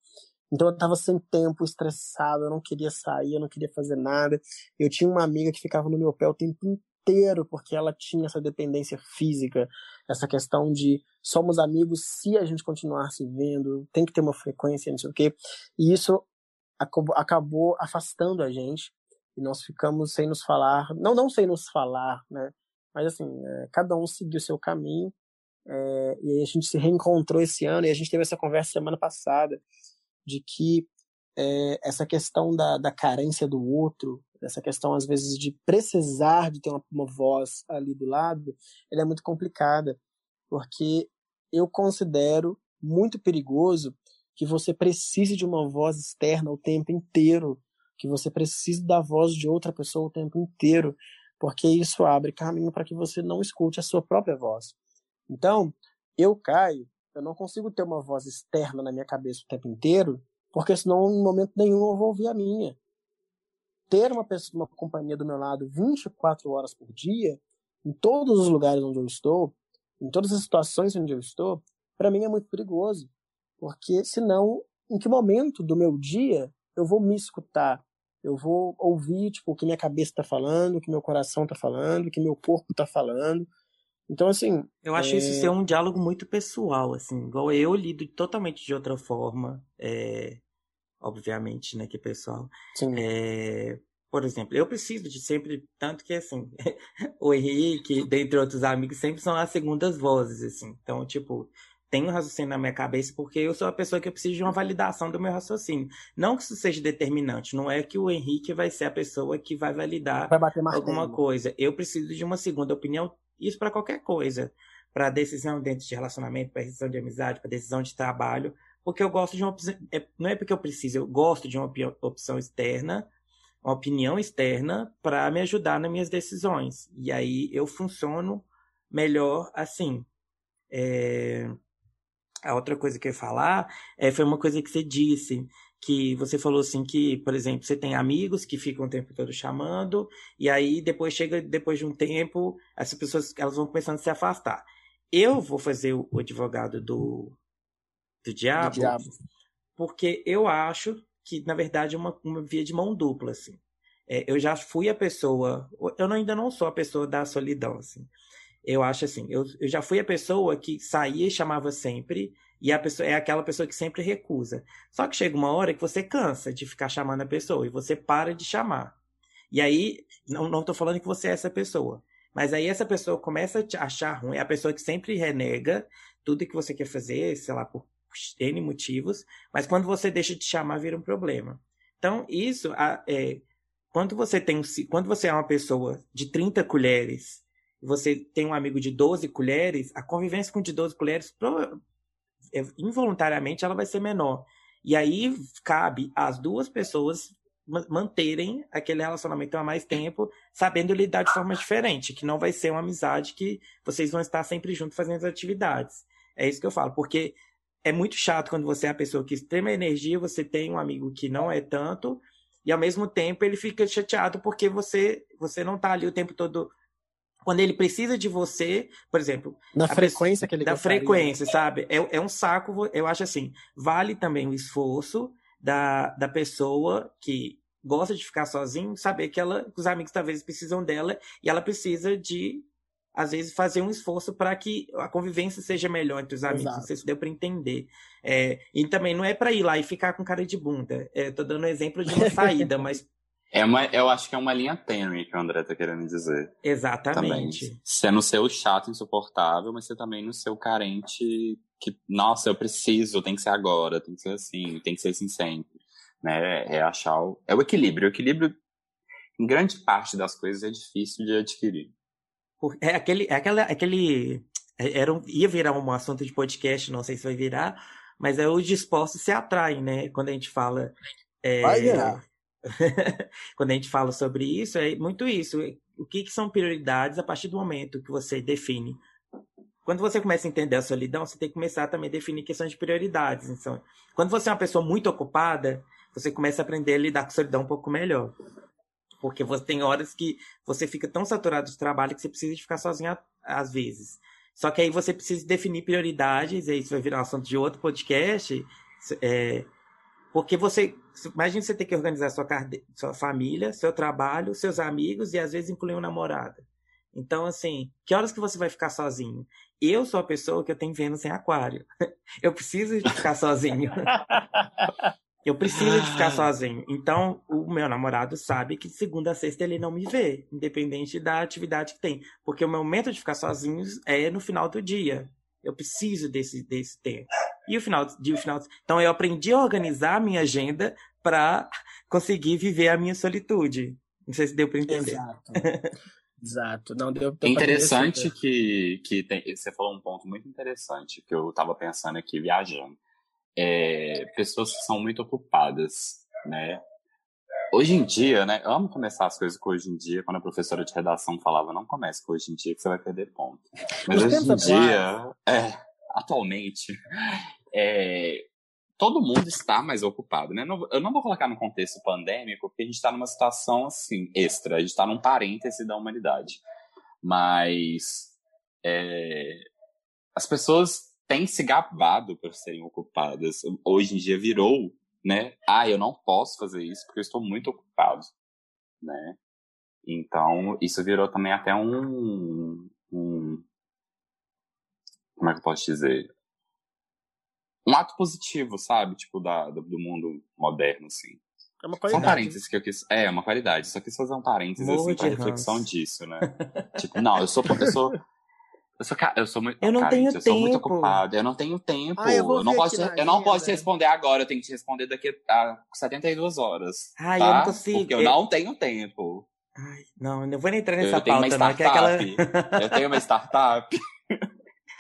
A: então eu estava sem tempo, estressado, eu não queria sair, eu não queria fazer nada. Eu tinha uma amiga que ficava no meu pé o tempo inteiro, porque ela tinha essa dependência física, essa questão de somos amigos se a gente continuar se vendo, tem que ter uma frequência, não sei o quê. E isso acabou afastando a gente e nós ficamos sem nos falar, não não sem nos falar, né? Mas assim, é, cada um seguiu seu caminho é, e aí a gente se reencontrou esse ano e a gente teve essa conversa semana passada de que é, essa questão da, da carência do outro, essa questão às vezes de precisar de ter uma, uma voz ali do lado, ela é muito complicada, porque eu considero muito perigoso que você precise de uma voz externa o tempo inteiro, que você precise da voz de outra pessoa o tempo inteiro, porque isso abre caminho para que você não escute a sua própria voz. Então, eu caio, eu não consigo ter uma voz externa na minha cabeça o tempo inteiro, porque senão em momento nenhum eu vou ouvir a minha. Ter uma pessoa, uma companhia do meu lado 24 horas por dia, em todos os lugares onde eu estou, em todas as situações onde eu estou, para mim é muito perigoso, porque senão em que momento do meu dia eu vou me escutar? Eu vou ouvir tipo o que minha cabeça está falando, o que meu coração está falando, o que meu corpo está falando. Então, assim.
B: Eu acho é... isso ser um diálogo muito pessoal, assim. Igual eu lido totalmente de outra forma. É obviamente, né, que pessoal. Sim. É, por exemplo, eu preciso de sempre, tanto que assim, o Henrique, dentre outros amigos, sempre são as segundas vozes, assim. Então, tipo, tenho um raciocínio na minha cabeça porque eu sou a pessoa que eu preciso de uma validação do meu raciocínio. Não que isso seja determinante, não é que o Henrique vai ser a pessoa que vai validar
A: vai
B: alguma coisa. Eu preciso de uma segunda opinião, isso para qualquer coisa. Para decisão dentro de relacionamento, para decisão de amizade, para decisão de trabalho, porque eu gosto de uma opção. É, não é porque eu preciso, eu gosto de uma opção externa, uma opinião externa, para me ajudar nas minhas decisões. E aí eu funciono melhor assim. É... A outra coisa que eu ia falar é, foi uma coisa que você disse, que você falou assim que, por exemplo, você tem amigos que ficam o tempo todo chamando, e aí depois chega, depois de um tempo, essas pessoas elas vão começando a se afastar. Eu vou fazer o advogado do, do diabo, do diabo. porque eu acho que, na verdade, é uma, uma via de mão dupla, assim. É, eu já fui a pessoa, eu ainda não sou a pessoa da solidão, assim. Eu acho assim, eu, eu já fui a pessoa que saía e chamava sempre, e a pessoa é aquela pessoa que sempre recusa. Só que chega uma hora que você cansa de ficar chamando a pessoa e você para de chamar. E aí, não, não tô falando que você é essa pessoa. Mas aí essa pessoa começa a te achar ruim, é a pessoa que sempre renega tudo que você quer fazer, sei lá, por N motivos, mas quando você deixa de chamar, vira um problema. Então, isso é. Quando você tem quando você é uma pessoa de 30 colheres, você tem um amigo de 12 colheres, a convivência com de 12 colheres, involuntariamente, ela vai ser menor. E aí cabe às duas pessoas manterem aquele relacionamento há mais tempo, sabendo lidar de forma diferente, que não vai ser uma amizade que vocês vão estar sempre juntos fazendo as atividades. É isso que eu falo, porque é muito chato quando você é a pessoa que extrema energia, você tem um amigo que não é tanto, e ao mesmo tempo ele fica chateado porque você você não tá ali o tempo todo quando ele precisa de você, por exemplo,
A: na frequência pessoa, que ele
B: da gostaria. frequência, sabe? É, é um saco, eu acho assim, vale também o esforço da, da pessoa que gosta de ficar sozinho, saber que ela, que os amigos talvez precisam dela e ela precisa de às vezes fazer um esforço para que a convivência seja melhor entre os amigos. Exato. Não sei se deu para entender. É, e também não é para ir lá e ficar com cara de bunda. Estou dando um exemplo de uma saída, mas
C: é uma, eu acho que é uma linha tênue que o André tá querendo dizer.
B: Exatamente.
C: Também. Você não ser o chato insuportável, mas você também não ser o carente que, nossa, eu preciso, tem que ser agora, tem que ser assim, tem que ser assim sempre. Né? É achar o, é o equilíbrio. O equilíbrio, em grande parte das coisas, é difícil de adquirir.
B: É aquele, é aquela, aquele é, era um, ia virar um assunto de podcast, não sei se vai virar, mas é os dispostos se atraem, né? Quando a gente fala. É,
A: vai virar.
B: quando a gente fala sobre isso, é muito isso. O que, que são prioridades a partir do momento que você define quando você começa a entender a solidão, você tem que começar também a definir questões de prioridades. Então, quando você é uma pessoa muito ocupada, você começa a aprender a lidar com a solidão um pouco melhor. Porque você tem horas que você fica tão saturado de trabalho que você precisa ficar sozinho às vezes. Só que aí você precisa definir prioridades, e isso vai virar um assunto de outro podcast. É, porque você. Imagina você ter que organizar sua, sua família, seu trabalho, seus amigos e às vezes incluir um namorado. Então, assim, que horas que você vai ficar sozinho? Eu sou a pessoa que eu tenho Vênus em aquário. Eu preciso de ficar sozinho. Eu preciso de ficar sozinho. Então, o meu namorado sabe que segunda a sexta ele não me vê, independente da atividade que tem. Porque o meu momento de ficar sozinho é no final do dia. Eu preciso desse, desse tempo. E o final de o final. Então, eu aprendi a organizar a minha agenda para conseguir viver a minha solitude. Não sei se deu para entender.
A: Exato. Exato. Não deu,
C: deu interessante que, que tem, você falou um ponto muito interessante que eu estava pensando aqui viajando. É, pessoas que são muito ocupadas, né? Hoje em dia, né? Eu amo começar as coisas com hoje em dia. Quando a professora de redação falava, não comece com hoje em dia que você vai perder ponto. Mas hoje em dia, é, atualmente, é, todo mundo está mais ocupado, né? Eu não vou colocar no contexto pandêmico, porque a gente está numa situação assim extra, a gente está num parêntese da humanidade. Mas é, as pessoas têm se gabado por serem ocupadas. Hoje em dia virou, né? Ah, eu não posso fazer isso porque eu estou muito ocupado, né? Então isso virou também até um, um como é que eu posso dizer? um ato positivo, sabe? Tipo, da, do, do mundo moderno, assim.
A: É uma qualidade.
C: São parênteses que eu quis. É, uma qualidade. Só quis fazer um parênteses, Morro assim, pra reflexão disso, né? tipo, não, eu sou. Eu sou eu sou, eu sou muito.
B: Eu não
C: cara,
B: tenho
C: eu
B: tempo.
C: sou muito ocupado. Eu não tenho tempo. Ah, eu, eu, não posso, eu não posso te responder agora. Eu tenho que te responder daqui a 72 horas.
B: Ai,
C: tá?
B: eu não consigo.
C: Porque eu, eu não tenho tempo.
B: Ai, não, eu não vou nem entrar nessa
C: eu
B: pauta,
C: tenho uma
B: não. Que é aquela...
C: eu tenho uma startup.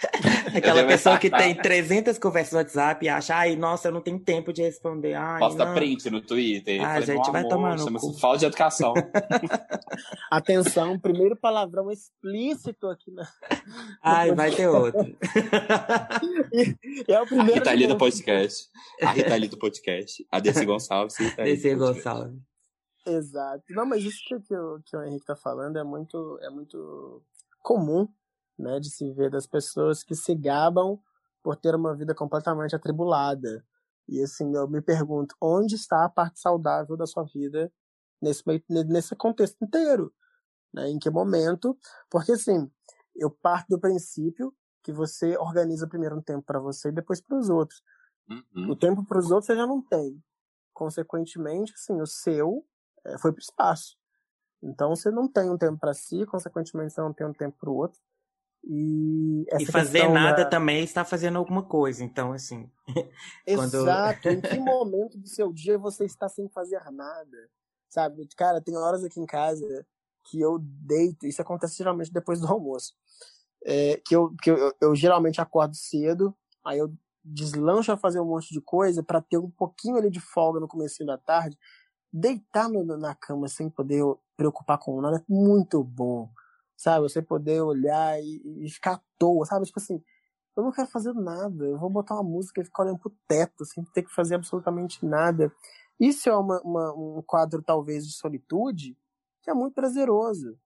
B: Aquela pessoa que tem 300 conversas no WhatsApp e acha, ai, nossa, eu não tenho tempo de responder. Ai,
C: Posta
B: não.
C: print no Twitter.
B: Ah,
C: falei,
B: gente, vai tomar no
C: chama-se
B: cu.
C: falta de educação.
A: Atenção, primeiro palavrão explícito aqui na.
B: Ai, vai ter outro.
A: é o
C: A
A: primeiro.
C: Rita ali do podcast. A Rita ali do podcast. A Desi Gonçalves. e a podcast.
B: Gonçalves.
A: Exato. Não, mas isso que, que, o, que o Henrique tá falando é muito, é muito comum, né? De se ver das pessoas que se gabam por ter uma vida completamente atribulada. E assim, eu me pergunto, onde está a parte saudável da sua vida nesse, nesse contexto inteiro? Né? Em que momento? Porque assim, eu parto do princípio que você organiza primeiro um tempo para você e depois para os outros.
C: Uhum.
A: O tempo para os outros você já não tem. Consequentemente, assim, o seu eh, foi para o espaço. Então você não tem um tempo para si, consequentemente você não tem um tempo para o outro. E,
B: E fazer nada
A: da-
B: também está fazendo alguma coisa. Então, assim. quando-
A: Exato. em que momento do seu dia você está sem fazer nada? Sabe? Cara, tem horas aqui em casa que eu deito, isso acontece geralmente depois do almoço. É, que eu, que eu, eu, eu geralmente acordo cedo, aí eu deslancho a fazer um monte de coisa para ter um pouquinho ali de folga no começo da tarde. Deitar na cama sem poder preocupar com nada é muito bom. Sabe? Você poder olhar e, e ficar à toa, sabe? Tipo assim, eu não quero fazer nada. Eu vou botar uma música e ficar olhando pro teto, sem ter que fazer absolutamente nada. Isso é uma, uma- um quadro, talvez, de solitude que é muito prazeroso,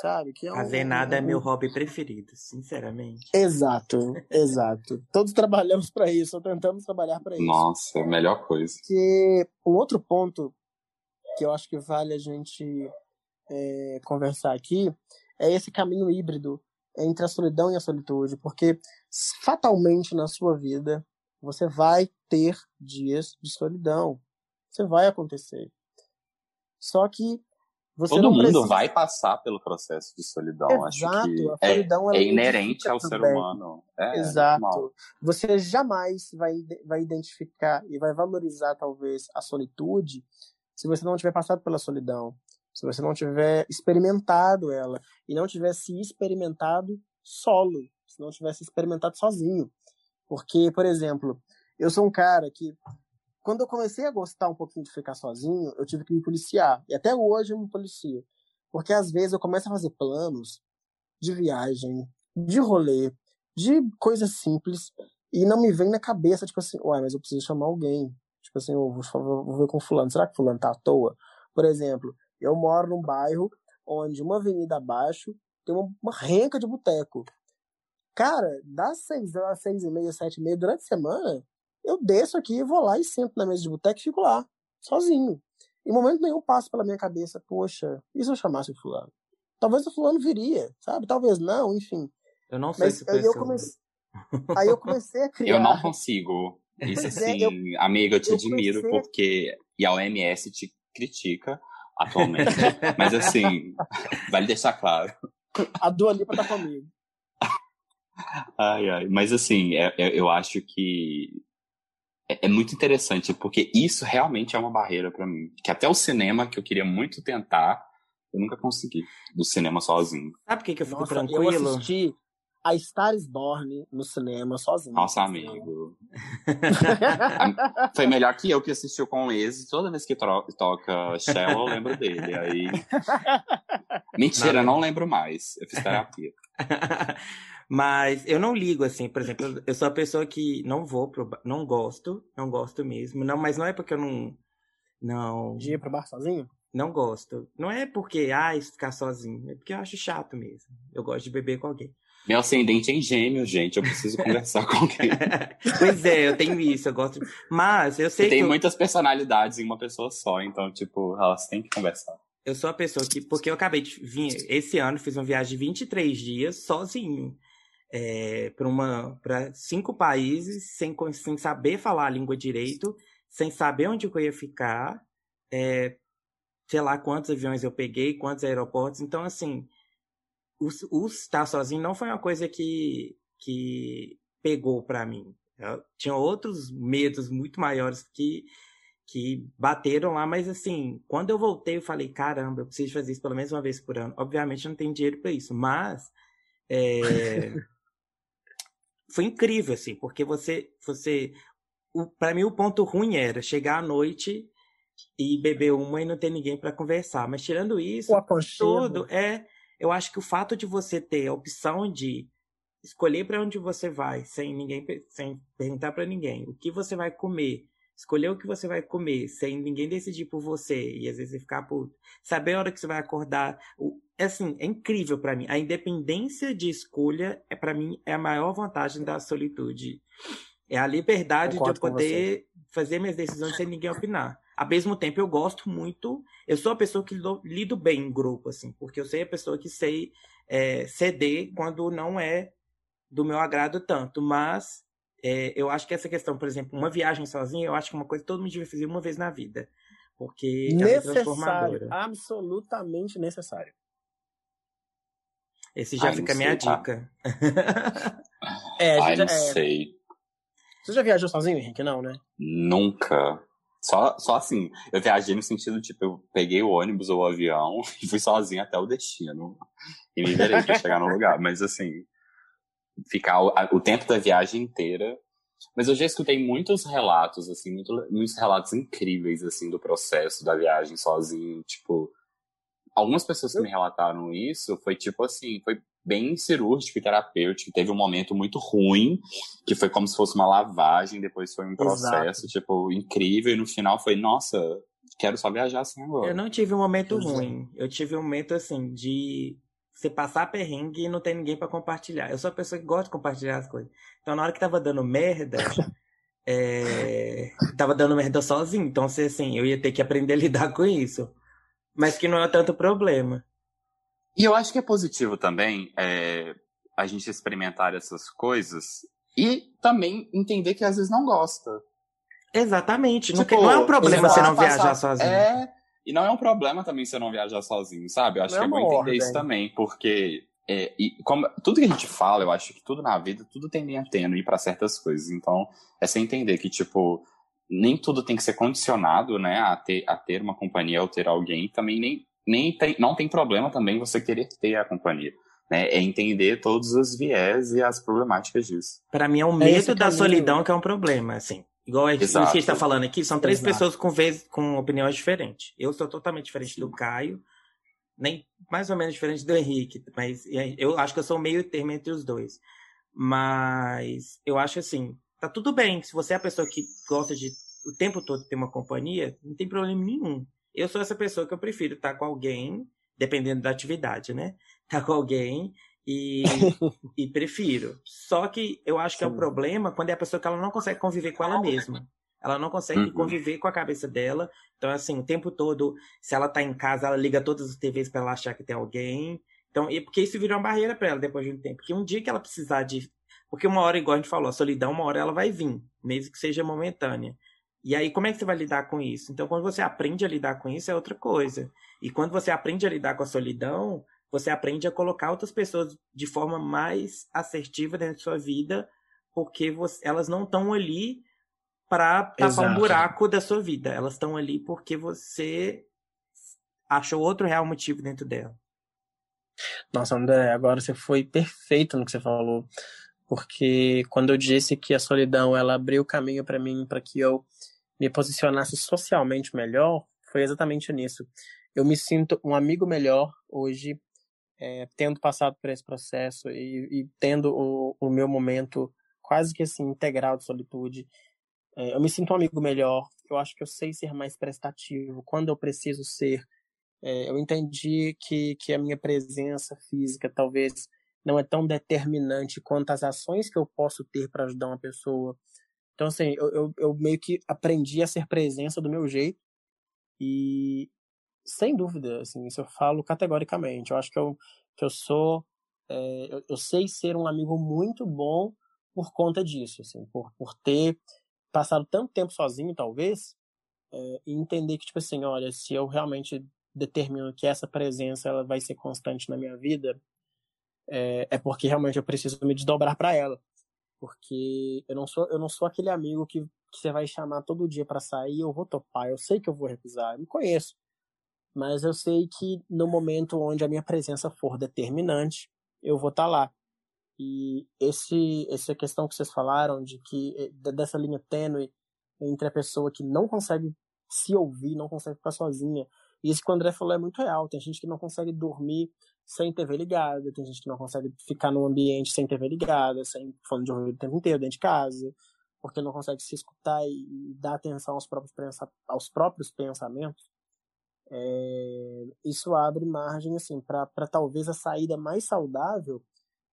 A: sabe? Que é um-
B: Fazer nada é
A: um-
B: meu hobby preferido, sinceramente.
A: Exato, exato. Todos trabalhamos para isso, ou tentamos trabalhar para isso.
C: Nossa, a melhor coisa.
A: Que um outro ponto que eu acho que vale a gente é, conversar aqui é esse caminho híbrido entre a solidão e a solitude, porque fatalmente na sua vida você vai ter dias de solidão. Isso vai acontecer. Só que você
C: Todo mundo
A: precisa...
C: vai passar pelo processo de solidão. Acho
A: Exato,
C: que
A: a
C: é,
A: solidão ela
C: é inerente ao ser humano. É,
A: Exato.
C: normal.
A: Você jamais vai, vai identificar e vai valorizar, talvez, a solitude se você não tiver passado pela solidão. Se você não tiver experimentado ela. E não tiver se experimentado solo. Se não tivesse experimentado sozinho. Porque, por exemplo, eu sou um cara que. Quando eu comecei a gostar um pouquinho de ficar sozinho, eu tive que me policiar. E até hoje eu me policio. Porque às vezes eu começo a fazer planos de viagem, de rolê, de coisas simples e não me vem na cabeça, tipo assim, uai, mas eu preciso chamar alguém. Tipo assim, eu vou, vou ver com fulano. Será que fulano tá à toa? Por exemplo, eu moro num bairro onde uma avenida abaixo tem uma, uma renca de boteco. Cara, das seis às seis e meia, sete e meia, durante a semana, eu desço aqui, vou lá e sento na mesa de boteco e fico lá, sozinho. Em momento nenhum passo pela minha cabeça, poxa, e se eu chamasse o fulano? Talvez o fulano viria, sabe? Talvez não, enfim.
B: Eu não sei Mas, se
A: aí eu, comecei, aí eu comecei a criar.
C: Eu não consigo. Isso pois assim, é, eu, amiga, eu te eu admiro comecei... porque. E a OMS te critica atualmente. Mas assim, vale deixar claro.
A: A Dua Lipa tá comigo.
C: Ai, ai. Mas assim, é, é, eu acho que é, é, muito interessante, porque isso realmente é uma barreira para mim. Que até o cinema, que eu queria muito tentar, eu nunca consegui. Do cinema sozinho.
B: Sabe por que, que eu fico Nossa, tranquilo?
A: Eu assisti a Star is Born no cinema sozinho.
C: Nossa, amigo. Foi melhor que eu que assistiu com o Lazy. Toda vez que toca Shell, eu lembro dele. Aí... Mentira, não, não lembro mais. Eu fiz terapia.
B: Mas eu não ligo, assim, por exemplo, eu sou a pessoa que não vou pro bar, não gosto, não gosto mesmo. Não, mas não é porque eu não. Não.
A: De ir pro bar sozinho?
B: Não gosto. Não é porque, ah, ficar sozinho. É porque eu acho chato mesmo. Eu gosto de beber com alguém.
C: Meu ascendente é em gêmeos, gente. Eu preciso conversar com alguém.
B: pois é, eu tenho isso, eu gosto. Mas eu sei
C: Você
B: que.
C: Tem
B: eu...
C: muitas personalidades em uma pessoa só, então, tipo, elas têm que conversar.
B: Eu sou a pessoa que. Porque eu acabei de vir. Esse ano fiz uma viagem de 23 dias sozinho é, para cinco países sem, sem saber falar a língua direito, sem saber onde eu ia ficar, é, sei lá quantos aviões eu peguei, quantos aeroportos. Então, assim, o, o estar sozinho não foi uma coisa que, que pegou para mim. Eu, tinha outros medos muito maiores que, que bateram lá, mas assim, quando eu voltei, eu falei: caramba, eu preciso fazer isso pelo menos uma vez por ano. Obviamente, eu não tenho dinheiro para isso, mas. É, foi incrível, assim, porque você. você para mim, o ponto ruim era chegar à noite e beber uma e não ter ninguém para conversar. Mas tirando isso, tudo é. Eu acho que o fato de você ter a opção de escolher para onde você vai, sem ninguém, sem perguntar para ninguém, o que você vai comer, escolher o que você vai comer, sem ninguém decidir por você e às vezes ficar por saber a hora que você vai acordar, o, é assim, é incrível para mim. A independência de escolha é para mim é a maior vantagem da solitude. É a liberdade Concordo de eu poder fazer minhas decisões sem ninguém opinar. Ao mesmo tempo, eu gosto muito. Eu sou a pessoa que lido bem em grupo, assim, porque eu sei a pessoa que sei é, ceder quando não é do meu agrado tanto. Mas é, eu acho que essa questão, por exemplo, uma viagem sozinha, eu acho que é uma coisa que todo mundo devia fazer uma vez na vida. Porque necessário, é transformadora.
A: Absolutamente necessário.
B: Esse já Ai, fica a minha tá? dica.
C: é, Ai, não é... sei.
A: Você já viajou sozinho, Henrique? Não, né?
C: Nunca. Só, só assim, eu viajei no sentido, tipo, eu peguei o ônibus ou o avião e fui sozinho até o destino. E me virei pra chegar no lugar. Mas assim, ficar o, o, tempo da viagem inteira. Mas eu já escutei muitos relatos, assim, muito, muitos relatos incríveis, assim, do processo da viagem sozinho. Tipo, algumas pessoas que me relataram isso foi tipo assim, foi bem cirúrgico e terapêutico. Teve um momento muito ruim, que foi como se fosse uma lavagem, depois foi um processo, Exato. tipo, incrível, e no final foi, nossa, quero só viajar assim agora.
B: Eu não tive um momento ruim. Eu tive um momento assim de você passar perrengue e não ter ninguém para compartilhar. Eu sou a pessoa que gosta de compartilhar as coisas. Então na hora que tava dando merda, é... tava dando merda sozinho. Então, assim, eu ia ter que aprender a lidar com isso mas que não é tanto problema.
C: E eu acho que é positivo também é, a gente experimentar essas coisas e também entender que às vezes não gosta.
B: Exatamente. Tipo, não, não, é um problema você não passar, viajar sozinho.
C: É, e não é um problema também você não viajar sozinho, sabe? Eu acho não que é bom entender isso também, porque é, e como, tudo que a gente fala, eu acho que tudo na vida, tudo tem linha tênue para certas coisas. Então, é você entender que, tipo, nem tudo tem que ser condicionado, né, a ter, a ter uma companhia ou ter alguém, também nem, nem tem, não tem problema também você querer ter a companhia. Né, é entender todos os viés e as problemáticas disso.
B: Para mim é o é medo da solidão que é um problema, assim. Igual a gente está falando aqui, são três Exato. pessoas com, vez, com opiniões diferentes. Eu sou totalmente diferente Sim. do Caio, nem mais ou menos diferente do Henrique, mas eu acho que eu sou meio termo entre os dois. Mas eu acho assim, tá tudo bem. Se você é a pessoa que gosta de o tempo todo ter uma companhia, não tem problema nenhum. Eu sou essa pessoa que eu prefiro estar com alguém, dependendo da atividade, né? Estar com alguém e, e prefiro. Só que eu acho que é o problema quando é a pessoa que ela não consegue conviver com ela mesma. Ela não consegue uhum. conviver com a cabeça dela. Então, assim, o tempo todo, se ela tá em casa, ela liga todas as TVs para ela achar que tem alguém. Então, e porque isso virou uma barreira para ela depois de um tempo. Porque um dia que ela precisar de. Porque uma hora, igual a gente falou, a solidão, uma hora ela vai vir, mesmo que seja momentânea. E aí, como é que você vai lidar com isso? Então, quando você aprende a lidar com isso, é outra coisa. E quando você aprende a lidar com a solidão, você aprende a colocar outras pessoas de forma mais assertiva dentro da sua vida, porque você, elas não estão ali para tapar um buraco da sua vida. Elas estão ali porque você achou outro real motivo dentro dela.
A: Nossa, André, agora você foi perfeito no que você falou, porque quando eu disse que a solidão ela abriu o caminho para mim para que eu me posicionasse socialmente melhor, foi exatamente nisso. Eu me sinto um amigo melhor hoje, é, tendo passado por esse processo e, e tendo o, o, meu momento quase que assim integral de solitude. É, eu me sinto um amigo melhor. Eu acho que eu sei ser mais prestativo quando eu preciso ser. É, eu entendi que, que a minha presença física talvez não é tão determinante quanto as ações que eu posso ter para ajudar uma pessoa. Então, assim, eu, eu, eu, meio que aprendi a ser presença do meu jeito e, sem dúvida, assim, isso eu falo categoricamente. Eu acho que eu, que eu sou, é, eu, eu, sei ser um amigo muito bom por conta disso, assim, por, por ter passado tanto tempo sozinho, talvez, é, e entender que, tipo assim, olha, se eu realmente determino que essa presença ela vai ser constante na minha vida, é, é porque realmente eu preciso me desdobrar para ela. Porque eu não sou, eu não sou aquele amigo que, que você vai chamar todo dia para sair, eu vou topar, eu sei que eu vou recusar, eu me conheço. Mas eu sei que no momento onde a minha presença for determinante, eu vou estar tá lá. E esse, essa questão que vocês falaram de que eh, dessa linha tênue entre a pessoa que não consegue se ouvir, não consegue ficar sozinha. E isso que o André falou é muito real. Tem gente que não consegue dormir sem TV ligada, tem gente que não consegue ficar num ambiente sem TV ligada, sem fone de ouvido o tempo inteiro dentro de casa, porque não consegue se escutar e, dar atenção aos próprios, aos próprios pensamentos. É, isso abre margem assim para talvez a saída mais saudável,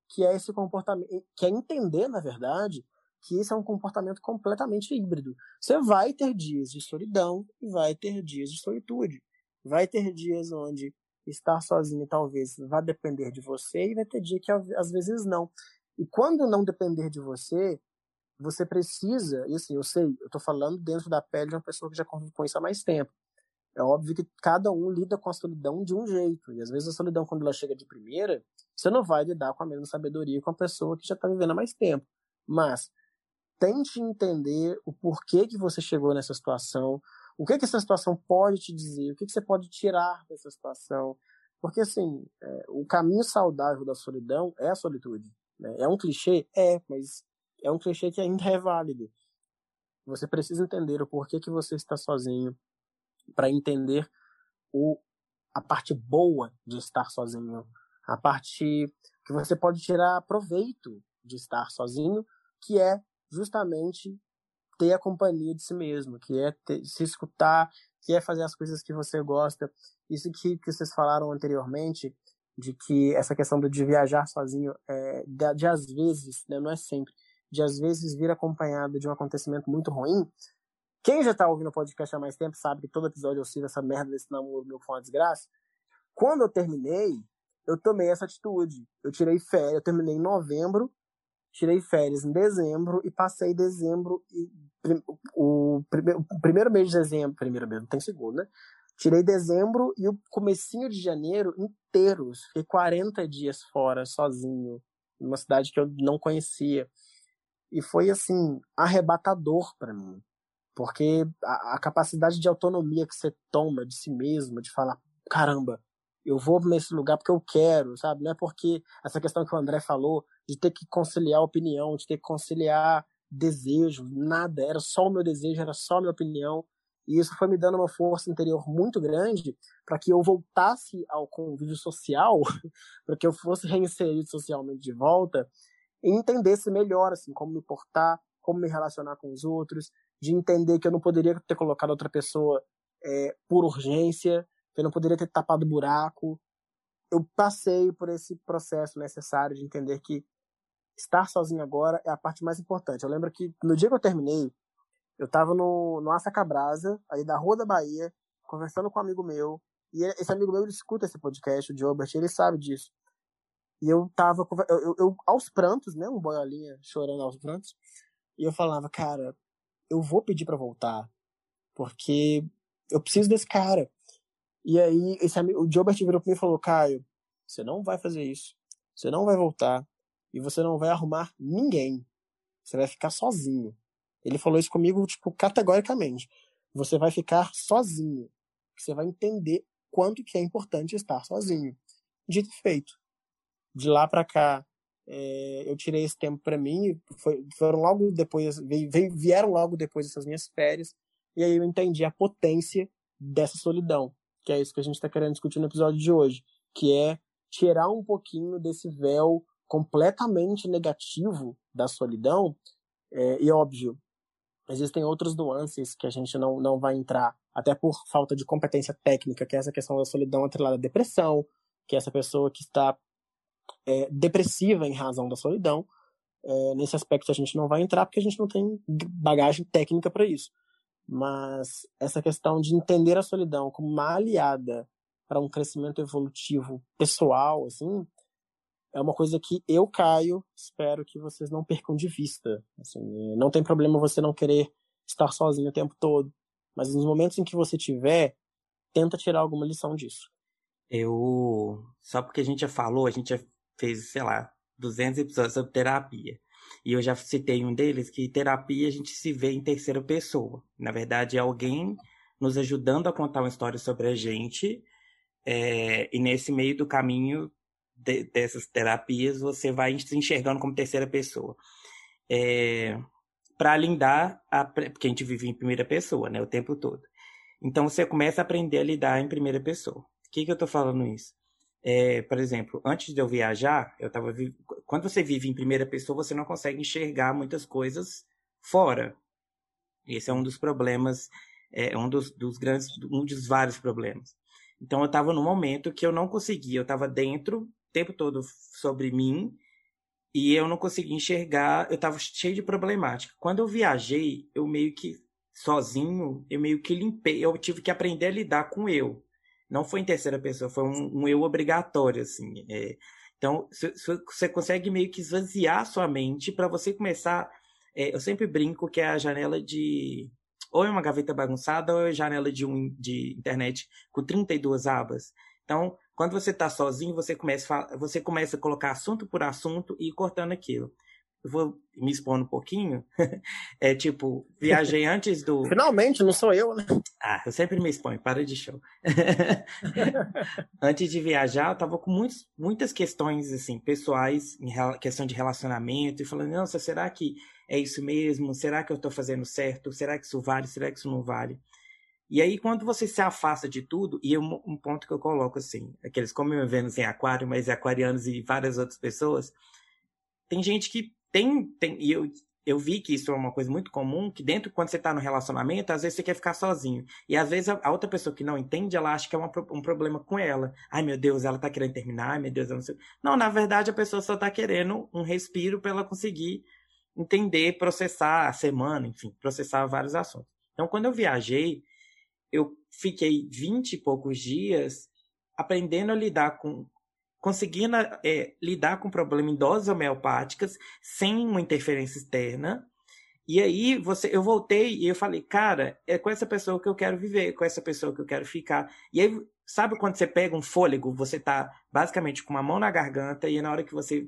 A: que é esse comportamento, que é entender, na verdade, que isso é um comportamento completamente híbrido. Você vai ter dias de solidão e vai ter dias de solitude. Vai ter dias onde estar sozinho talvez vá depender de você e vai ter dia que às vezes não. E quando não depender de você, você precisa, e assim, eu sei, eu tô falando dentro da pele de uma pessoa que já convive com isso há mais tempo. É óbvio que cada um lida com a solidão de um jeito. E às vezes a solidão, quando ela chega de primeira, você não vai lidar com a mesma sabedoria com a pessoa que já está vivendo há mais tempo. Mas tente entender o porquê que você chegou nessa situação, o que, que essa situação pode te dizer? O que, que você pode tirar dessa situação? Porque, assim, é, o caminho saudável da solidão é a solitude. Né? É um clichê? É, mas é um clichê que ainda é válido. Você precisa entender o porquê que você está sozinho para entender o, a parte boa de estar sozinho, a parte que você pode tirar proveito de estar sozinho, que é justamente ter a companhia de si mesmo, que é ter, se escutar, que é fazer as coisas que você gosta. Isso que, que vocês falaram anteriormente, de que essa questão de viajar sozinho, é, de, de às vezes, né, não é sempre, de às vezes vir acompanhado de um acontecimento muito ruim. Quem já tá ouvindo o podcast há mais tempo sabe que todo episódio eu cito essa merda desse namoro meu foi uma desgraça. Quando eu terminei, eu tomei essa atitude. Eu tirei férias, eu terminei em novembro, tirei férias em dezembro e passei dezembro e o, o primeiro mês de dezembro, primeiro mês, não tem segundo, né? Tirei dezembro e o comecinho de janeiro inteiros. Fiquei 40 dias fora, sozinho, numa cidade que eu não conhecia. E foi, assim, arrebatador para mim. Porque a, a, capacidade de autonomia que você toma de si mesmo, de falar, caramba, eu vou nesse lugar porque eu quero, sabe? Não é porque essa questão que o André falou, de ter que conciliar opinião, de ter que conciliar desejo, nada, era só o meu desejo, era só a minha opinião. E isso foi me dando uma força interior muito grande para que eu voltasse ao convívio social, para que eu fosse reinserido socialmente de volta. e entendesse melhor, assim, como me portar, como me relacionar com os outros, de entender que eu não poderia ter colocado outra pessoa é, por urgência, eu não poderia ter tapado buraco. Eu passei por esse processo necessário de entender que estar sozinho agora é a parte mais importante. Eu lembro que no dia que eu terminei, eu tava no, no Assa Cabrasa, aí da Rua da Bahia, conversando com um amigo meu, e esse amigo meu ele escuta esse podcast, o Jobert, ele sabe disso. E eu tava, eu, eu, eu, aos prantos, né, um boiolinha chorando aos prantos, e eu falava, cara, eu vou pedir para voltar, porque eu preciso desse cara. E aí, esse amigo, o Jobert virou pra mim e falou, Caio, você não vai fazer isso, você não vai voltar, e você não vai arrumar ninguém. Você vai ficar sozinho. Ele falou isso comigo, tipo, categoricamente. Você vai ficar sozinho. Você vai entender quanto que é importante estar sozinho. Dito e feito. De lá para cá, é, eu tirei esse tempo para mim. Foi, foram logo depois, vieram logo depois dessas minhas férias. E aí eu entendi a potência dessa solidão. Que é isso que a gente está querendo discutir no episódio de hoje. Que é tirar um pouquinho desse véu completamente negativo da solidão. É, e óbvio, existem outros nuances que a gente não, não vai entrar, até por falta de competência técnica, que é essa questão da solidão atrelada à depressão, que é essa pessoa que está é, depressiva em razão da solidão. É, nesse aspecto a gente não vai entrar porque a gente não tem bagagem técnica para isso. Mas essa questão de entender a solidão como uma aliada para um crescimento evolutivo pessoal, assim, é uma coisa que eu caio, espero que vocês não percam de vista. Assim, não tem problema você não querer estar sozinho o tempo todo, mas nos momentos em que você tiver, tenta tirar alguma lição disso.
B: Eu, só porque a gente já falou, a gente já fez, sei lá, 200 episódios sobre terapia. E eu já citei um deles que terapia a gente se vê em terceira pessoa. Na verdade, é alguém nos ajudando a contar uma história sobre a gente. É, e nesse meio do caminho de, dessas terapias, você vai se enxergando como terceira pessoa. É, para lindar, a, porque a gente vive em primeira pessoa, né, o tempo todo. Então você começa a aprender a lidar em primeira pessoa. O que, que eu estou falando isso? É, por exemplo, antes de eu viajar, eu tava quando você vive em primeira pessoa, você não consegue enxergar muitas coisas fora. Esse é um dos problemas, é um dos, dos grandes, um dos vários problemas. Então eu estava num momento que eu não conseguia, eu estava dentro tempo todo sobre mim e eu não conseguia enxergar, eu estava cheio de problemática. Quando eu viajei, eu meio que sozinho, eu meio que limpei, eu tive que aprender a lidar com eu. Não foi em terceira pessoa, foi um, um eu obrigatório, assim. É, então, você consegue meio que esvaziar sua mente para você começar. É, eu sempre brinco que é a janela de. Ou é uma gaveta bagunçada, ou é a janela de, um, de internet com 32 abas. Então, quando você está sozinho, você começa, você começa a colocar assunto por assunto e ir cortando aquilo. Eu vou me expor um pouquinho. é tipo, viajei antes do.
A: Finalmente, não sou eu, né?
B: Ah, eu sempre me exponho, para de show. antes de viajar, eu tava com muitos, muitas questões, assim, pessoais, em questão de relacionamento, e falando, nossa, será que é isso mesmo? Será que eu tô fazendo certo? Será que isso vale? Será que isso não vale? E aí, quando você se afasta de tudo, e um, um ponto que eu coloco assim, aqueles como eu Vênus em aquário, mas aquarianos e várias outras pessoas, tem gente que tem, tem e eu, eu vi que isso é uma coisa muito comum, que dentro, quando você está no relacionamento, às vezes você quer ficar sozinho. E às vezes a, outra pessoa que não entende, ela acha que é uma, um problema com ela. Ai, meu Deus, ela está querendo terminar, ai, meu Deus, eu não sei. Não, na verdade, a pessoa só está querendo um respiro para ela conseguir entender, processar a semana, enfim, processar vários assuntos. Então, quando eu viajei, eu fiquei vinte e poucos dias aprendendo a lidar com conseguindo é, lidar com problema em doses homeopáticas sem uma interferência externa. E aí você, eu voltei e eu falei, cara, é com essa pessoa que eu quero viver, com essa pessoa que eu quero ficar. E aí, sabe quando você pega um fôlego, você tá basicamente com uma mão na garganta e na hora que você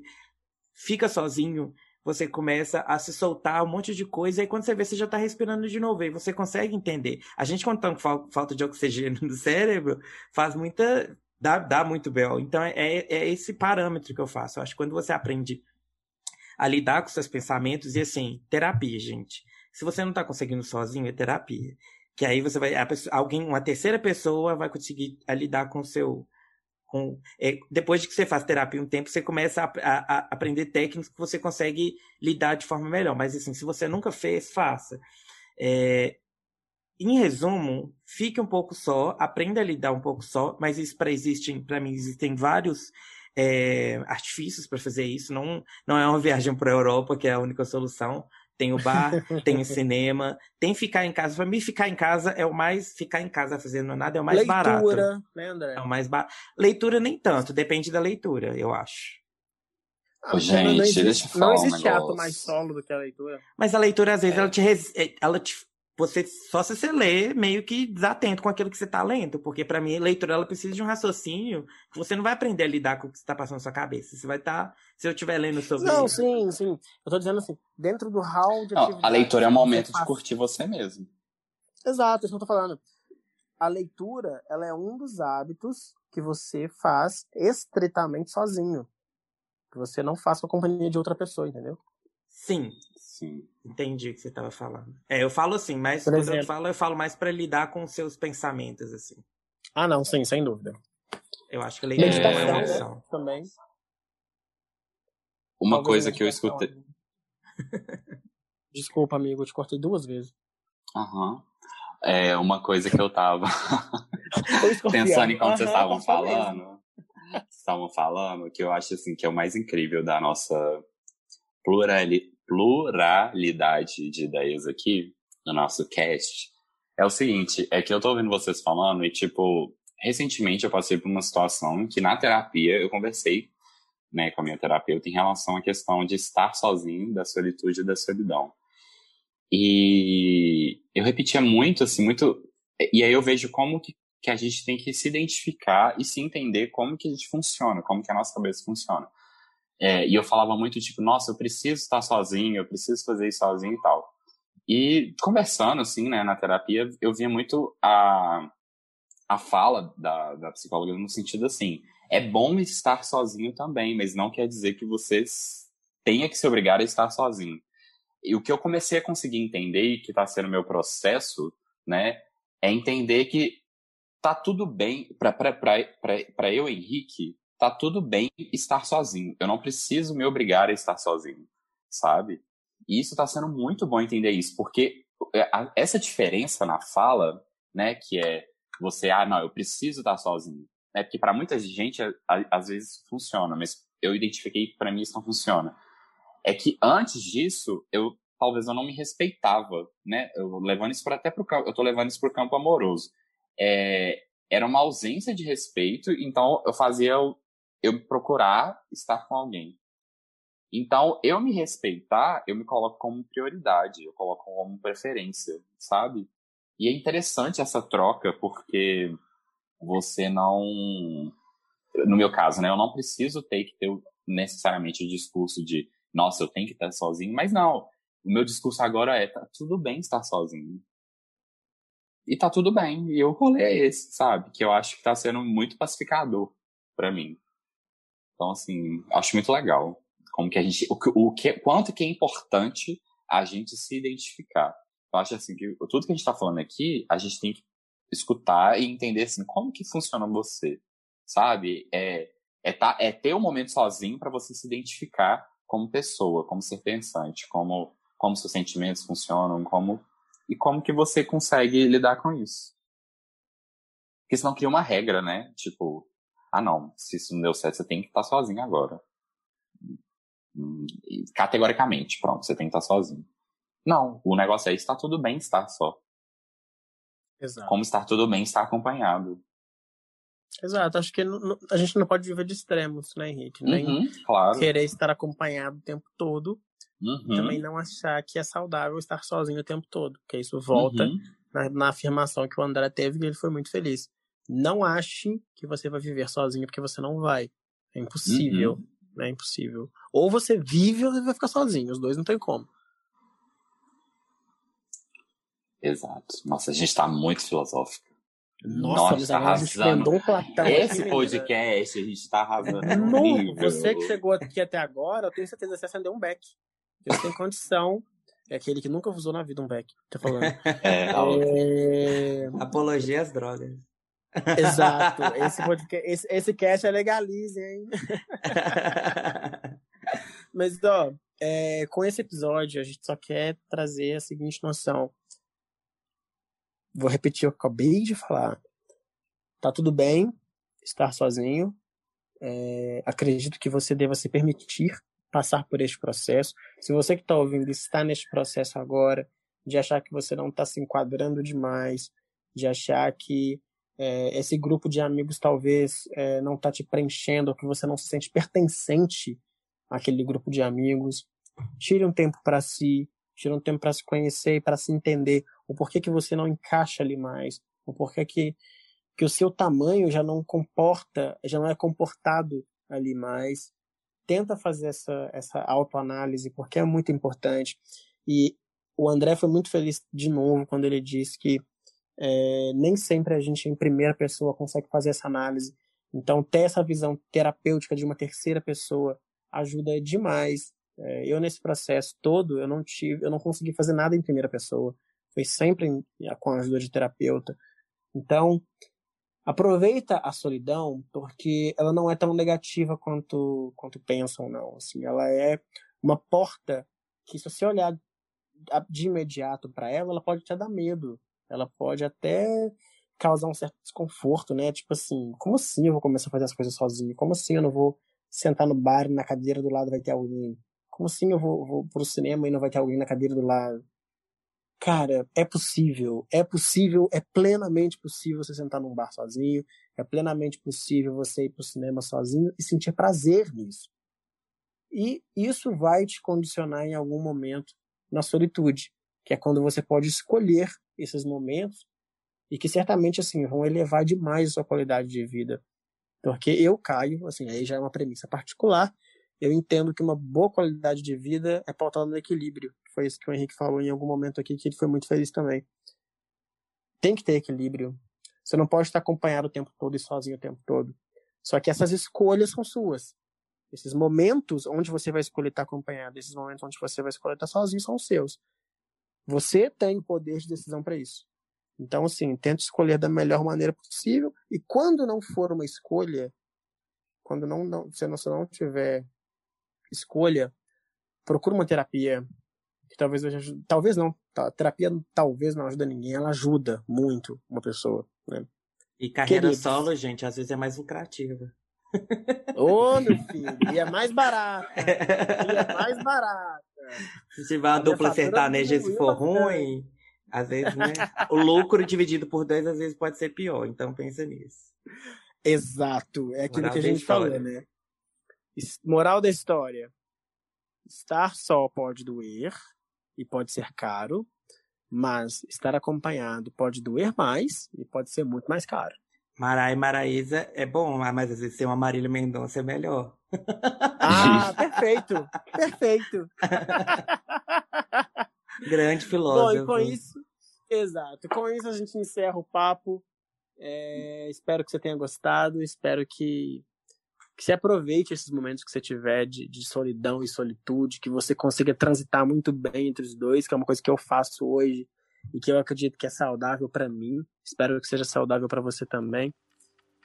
B: fica sozinho, você começa a se soltar um monte de coisa, e quando você vê, você já está respirando de novo, e você consegue entender. A gente, quando tá com falta de oxigênio no cérebro, faz muita. Dá, dá muito bel. Então, é, é esse parâmetro que eu faço. Eu acho que quando você aprende a lidar com seus pensamentos, e assim, terapia, gente. Se você não está conseguindo sozinho, é terapia. Que aí você vai. Pessoa, alguém, uma terceira pessoa vai conseguir lidar com o seu com, é, depois de que você faz terapia um tempo, você começa a, a, a, aprender técnicas que você consegue lidar de forma melhor. Mas assim, se você nunca fez, faça. É, em resumo, fique um pouco só, aprenda a lidar um pouco só, mas isso para existem, para mim existem vários é, artifícios para fazer isso. Não, não é uma viagem para a Europa que é a única solução. Tem o bar, tem o cinema, tem ficar em casa. Para mim, ficar em casa é o mais. Ficar em casa fazendo nada é o mais
A: leitura,
B: barato.
A: Leitura, né, André?
B: É o mais barato. Leitura nem tanto, depende da leitura, eu acho.
C: Ah, gente, não existe, deixa eu falar
A: Não existe
C: um
A: ato mais solo do que a leitura.
B: Mas a leitura, às vezes, é. ela te. Ela te você só se você lê meio que desatento com aquilo que você está lendo, porque para mim a leitura ela precisa de um raciocínio que você não vai aprender a lidar com o que está passando na sua cabeça. Você vai estar, tá, se eu estiver lendo sobre
A: Não, sim, sim. Eu estou dizendo assim, dentro do hall de
C: não, a leitura é um momento de curtir você mesmo.
A: Exato, isso que eu tô falando. A leitura, ela é um dos hábitos que você faz estritamente sozinho. Que você não faz com a companhia de outra pessoa, entendeu?
B: Sim,
C: Sim.
B: Entendi o que você estava falando. É, eu falo assim, mas Por quando exemplo, eu falo, eu falo mais para lidar com os seus pensamentos, assim.
A: Ah, não, sim, sem dúvida.
B: Eu acho que a leitura é uma emoção.
A: Também.
C: Uma Talvez coisa que eu escutei.
A: Desculpa, amigo, eu te cortei duas vezes.
C: Aham. Uhum. É uma coisa que eu tava pensando enquanto uhum, vocês estavam falando. Estavam falando que eu acho assim que é o mais incrível da nossa plurali pluralidade de ideias aqui no nosso cast é o seguinte, é que eu tô ouvindo vocês falando e, tipo, recentemente eu passei por uma situação que na terapia eu conversei, né, com a minha terapeuta em relação à questão de estar sozinho, da solitude e da solidão. E eu repetia muito, assim, muito... E aí eu vejo como que, que a gente tem que se identificar e se entender como que a gente funciona, como que a nossa cabeça funciona. É, e eu falava muito, tipo, nossa, eu preciso estar sozinho, eu preciso fazer isso sozinho e tal. E conversando, assim, né, na terapia, eu via muito a, a fala da, da psicóloga no sentido assim, é bom estar sozinho também, mas não quer dizer que você tenha que se obrigar a estar sozinho. E o que eu comecei a conseguir entender, e que está sendo meu processo, né, é entender que tá tudo bem, para eu, Henrique, tá tudo bem estar sozinho. Eu não preciso me obrigar a estar sozinho, sabe? E isso tá sendo muito bom entender isso, porque é, essa diferença na fala, né, que é você, ah, não, eu preciso estar sozinho. É porque para muita gente, às vezes funciona, mas eu identifiquei que para mim isso não funciona. É que antes disso, eu talvez eu não me respeitava, né? Eu levando isso para até pro eu tô levando isso pro campo amoroso. É, era uma ausência de respeito, então eu fazia eu procurar estar com alguém. Então, eu me respeitar, eu me coloco como prioridade, eu coloco como preferência, sabe? E é interessante essa troca, porque você não. No meu caso, né? Eu não preciso ter que ter necessariamente o discurso de, nossa, eu tenho que estar sozinho, mas não. O meu discurso agora é, tá tudo bem estar sozinho. E tá tudo bem. E o rolê é esse, sabe? Que eu acho que tá sendo muito pacificador para mim. Então, assim, acho muito legal. Como que a gente. O, o que, quanto que é importante a gente se identificar. Eu acho assim que tudo que a gente está falando aqui, a gente tem que escutar e entender assim, como que funciona você. Sabe? É, é, tá, é ter um momento sozinho para você se identificar como pessoa, como ser pensante, como, como seus sentimentos funcionam, como e como que você consegue lidar com isso. Porque senão cria uma regra, né? Tipo, ah, não, se isso não deu certo, você tem que estar sozinho agora. Hum, categoricamente, pronto, você tem que estar sozinho. Não, o negócio é estar tudo bem estar só.
A: Exato.
C: Como estar tudo bem estar acompanhado.
A: Exato, acho que a gente não pode viver de extremos, né, Henrique? Nem
C: uhum, claro.
A: querer estar acompanhado o tempo todo.
C: Uhum.
A: Também não achar que é saudável estar sozinho o tempo todo. Porque isso volta uhum. na, na, afirmação que o André teve e ele foi muito feliz. Não ache que você vai viver sozinho, porque você não vai. É impossível. Uhum. É impossível. Ou você vive ou você vai ficar sozinho. Os dois não tem como.
C: Exato. Nossa, a gente tá muito filosófico.
A: Nossa, Nossa tá arrasando. Um Platão
C: Esse aqui, podcast, a gente tá arrasando.
A: No, você que chegou aqui até agora, eu tenho certeza que você acendeu um beck. Você tem condição. É aquele que nunca usou na vida um beck. Tá falando.
C: É,
B: é... Apologia às drogas.
A: Exato. Esse, podcast, esse, esse cast é legalize, hein? Mas, ó, é, com esse episódio, a gente só quer trazer a seguinte noção. Vou repetir o que eu acabei de falar. Tá tudo bem estar sozinho. É, acredito que você deva se permitir passar por este processo. Se você que está ouvindo está neste processo agora, de achar que você não está se enquadrando demais, de achar que é, esse grupo de amigos talvez é, não está te preenchendo, ou que você não se sente pertencente àquele grupo de amigos, tire um tempo para si, tire um tempo para se conhecer e para se entender o porquê que você não encaixa ali mais, o porquê que, que o seu tamanho já não comporta, já não é comportado ali mais. Tenta fazer essa, essa autoanálise, porque é muito importante. E o André foi muito feliz de novo quando ele disse que é, nem sempre a gente, em primeira pessoa, consegue fazer essa análise. Então, ter essa visão terapêutica de uma terceira pessoa ajuda demais. É, eu, nesse processo todo, eu não tive, eu não consegui fazer nada em primeira pessoa. Foi sempre em, com a ajuda de terapeuta. Então, aproveita a solidão, porque ela não é tão negativa quanto, quanto pensam, não. Assim, ela é uma porta que, se você olhar de imediato para ela, ela pode te dar medo ela pode até causar um certo desconforto, né? Tipo assim, como assim eu vou começar a fazer as coisas sozinho? Como assim eu não vou sentar no bar e na cadeira do lado vai ter alguém? Como assim eu vou, vou pro cinema e não vai ter alguém na cadeira do lado? Cara, é possível, é possível, é plenamente possível você sentar num bar sozinho, é plenamente possível você ir pro cinema sozinho e sentir prazer nisso. E isso vai te condicionar em algum momento na solitude, que é quando você pode escolher esses momentos e que certamente assim vão elevar demais a sua qualidade de vida. Porque eu caio, assim, aí já é uma premissa particular, eu entendo que uma boa qualidade de vida é pautada no equilíbrio. Foi isso que o Henrique falou em algum momento aqui, que ele foi muito feliz também. Tem que ter equilíbrio. Você não pode estar acompanhado o tempo todo e sozinho o tempo todo. Só que essas escolhas são suas. Esses momentos onde você vai escolher estar acompanhado, esses momentos onde você vai escolher estar sozinho são seus. Você tem poder de decisão para isso. Então, assim, tente escolher da melhor maneira possível. E quando não for uma escolha, quando não, não se você não tiver escolha, procure uma terapia que talvez ajude, talvez não, tá, terapia talvez não ajuda ninguém, ela ajuda muito uma pessoa, né?
B: E carreira Queridos. solo, gente, às vezes é mais lucrativa.
A: Ô, meu filho, e é mais barata. E é mais barata.
B: Se tiver uma dupla sertaneja se for ruim, às vezes, né? o lucro dividido por dois, às vezes, pode ser pior. Então, pensa nisso.
A: Exato. É aquilo Moral que a gente falou, né? Moral da história. Estar só pode doer e pode ser caro, mas estar acompanhado pode doer mais e pode ser muito mais caro.
B: Mará e Maraísa é bom, mas às vezes ser uma Marília Mendonça é melhor.
A: Ah, perfeito, perfeito.
B: Grande filósofo.
A: Bom, e com isso, exato. Com isso a gente encerra o papo. É, espero que você tenha gostado. Espero que, que você aproveite esses momentos que você tiver de, de solidão e solitude, que você consiga transitar muito bem entre os dois, que é uma coisa que eu faço hoje e que eu acredito que é saudável para mim. Espero que seja saudável para você também.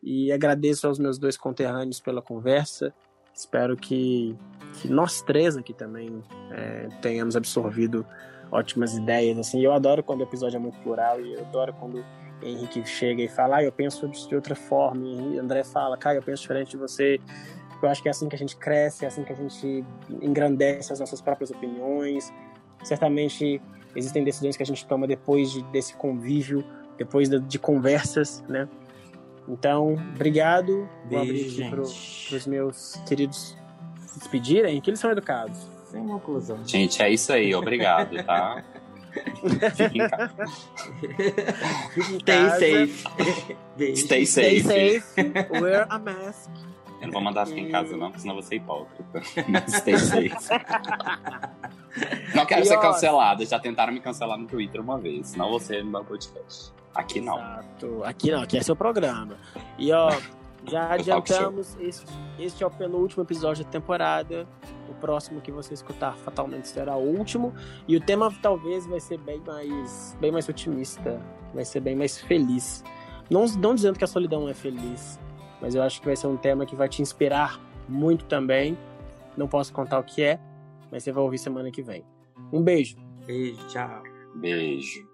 A: E agradeço aos meus dois conterrâneos pela conversa. Espero que, que nós três aqui também é, tenhamos absorvido ótimas ideias. Assim, eu adoro quando o episódio é muito plural e eu adoro quando Henrique chega e fala, ah, eu penso de outra forma. E André fala, cara, eu penso diferente de você. Eu acho que é assim que a gente cresce, é assim que a gente engrandece as nossas próprias opiniões. Certamente existem decisões que a gente toma depois de, desse convívio, depois de, de conversas, né? Então, obrigado. Vou abrir aqui para os meus queridos se despedirem, que eles são educados.
B: Sem conclusão.
C: Gente, é isso aí. Obrigado, tá? Fiquem em casa.
B: Stay safe.
C: Stay safe. Stay
A: safe. Wear a mask.
C: Eu não vou mandar ficar em casa, não, porque senão eu vou ser hipócrita. Mas stay safe. Não quero e ser cancelado. Já tentaram me cancelar no Twitter uma vez. Senão você no meu podcast. Aqui não.
A: Exato. Aqui não, aqui é seu programa. E ó, já adiantamos, este, este é o penúltimo episódio da temporada. O próximo que você escutar fatalmente será o último. E o tema talvez vai ser bem mais, bem mais otimista. Vai ser bem mais feliz. Não, não dizendo que a solidão é feliz, mas eu acho que vai ser um tema que vai te inspirar muito também. Não posso contar o que é, mas você vai ouvir semana que vem. Um beijo.
B: Beijo, tchau.
C: Beijo.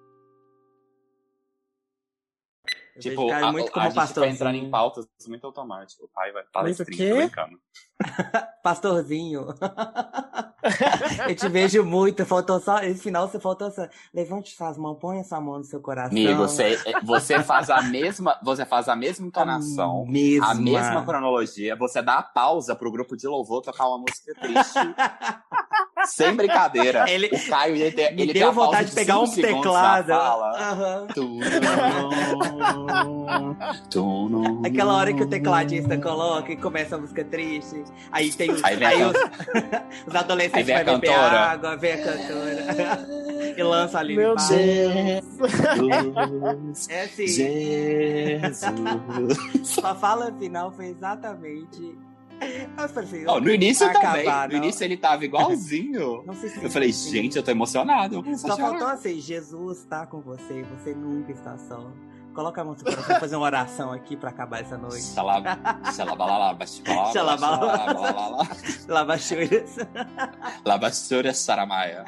B: Eu
C: Tipo, a,
B: muito
C: a
B: como
C: gente vai entrar em pautas muito automático. O pai vai tô brincando.
B: Pastorzinho. eu te vejo muito. Faltou só. Esse final você faltou só. Levante suas mãos, ponha sua mão no seu coração.
C: Amigo, você, você faz a mesma, você faz a mesma entonação,
B: mesma.
C: a mesma cronologia, você dá a pausa pro grupo de louvor tocar uma música triste. sem brincadeira.
B: Ele-
C: o Caio ele,
B: deu
C: a
B: vontade de pegar um teclado.
C: Tu não, tu não.
B: Aquela hora que o tecladista coloca e começa a música triste. Aí tem os,
C: Aí
B: os, os adolescentes
C: Aí vem a
B: vai beber água, vem a cantora. e lança ali
A: Meu
B: no palco.
C: Jesus,
B: É assim.
C: Jesus.
B: Sua fala final foi exatamente. Eu falei assim,
C: Ó, no início
B: vai
C: também.
B: acabar,
C: no início ele tava igualzinho.
B: Se
C: Eu falei, gente, eu tô emocionado. Eu
B: Só faltou assim, Jesus tá com você, você nunca está só. Coloca a mão no seu coração, fazer uma oração aqui pra acabar essa noite.
C: Xalaba- xalabalala, baxibalala,
B: Xalabalala.
C: xalabalala,
B: Lava cheiras.
C: Labastura Saramaia.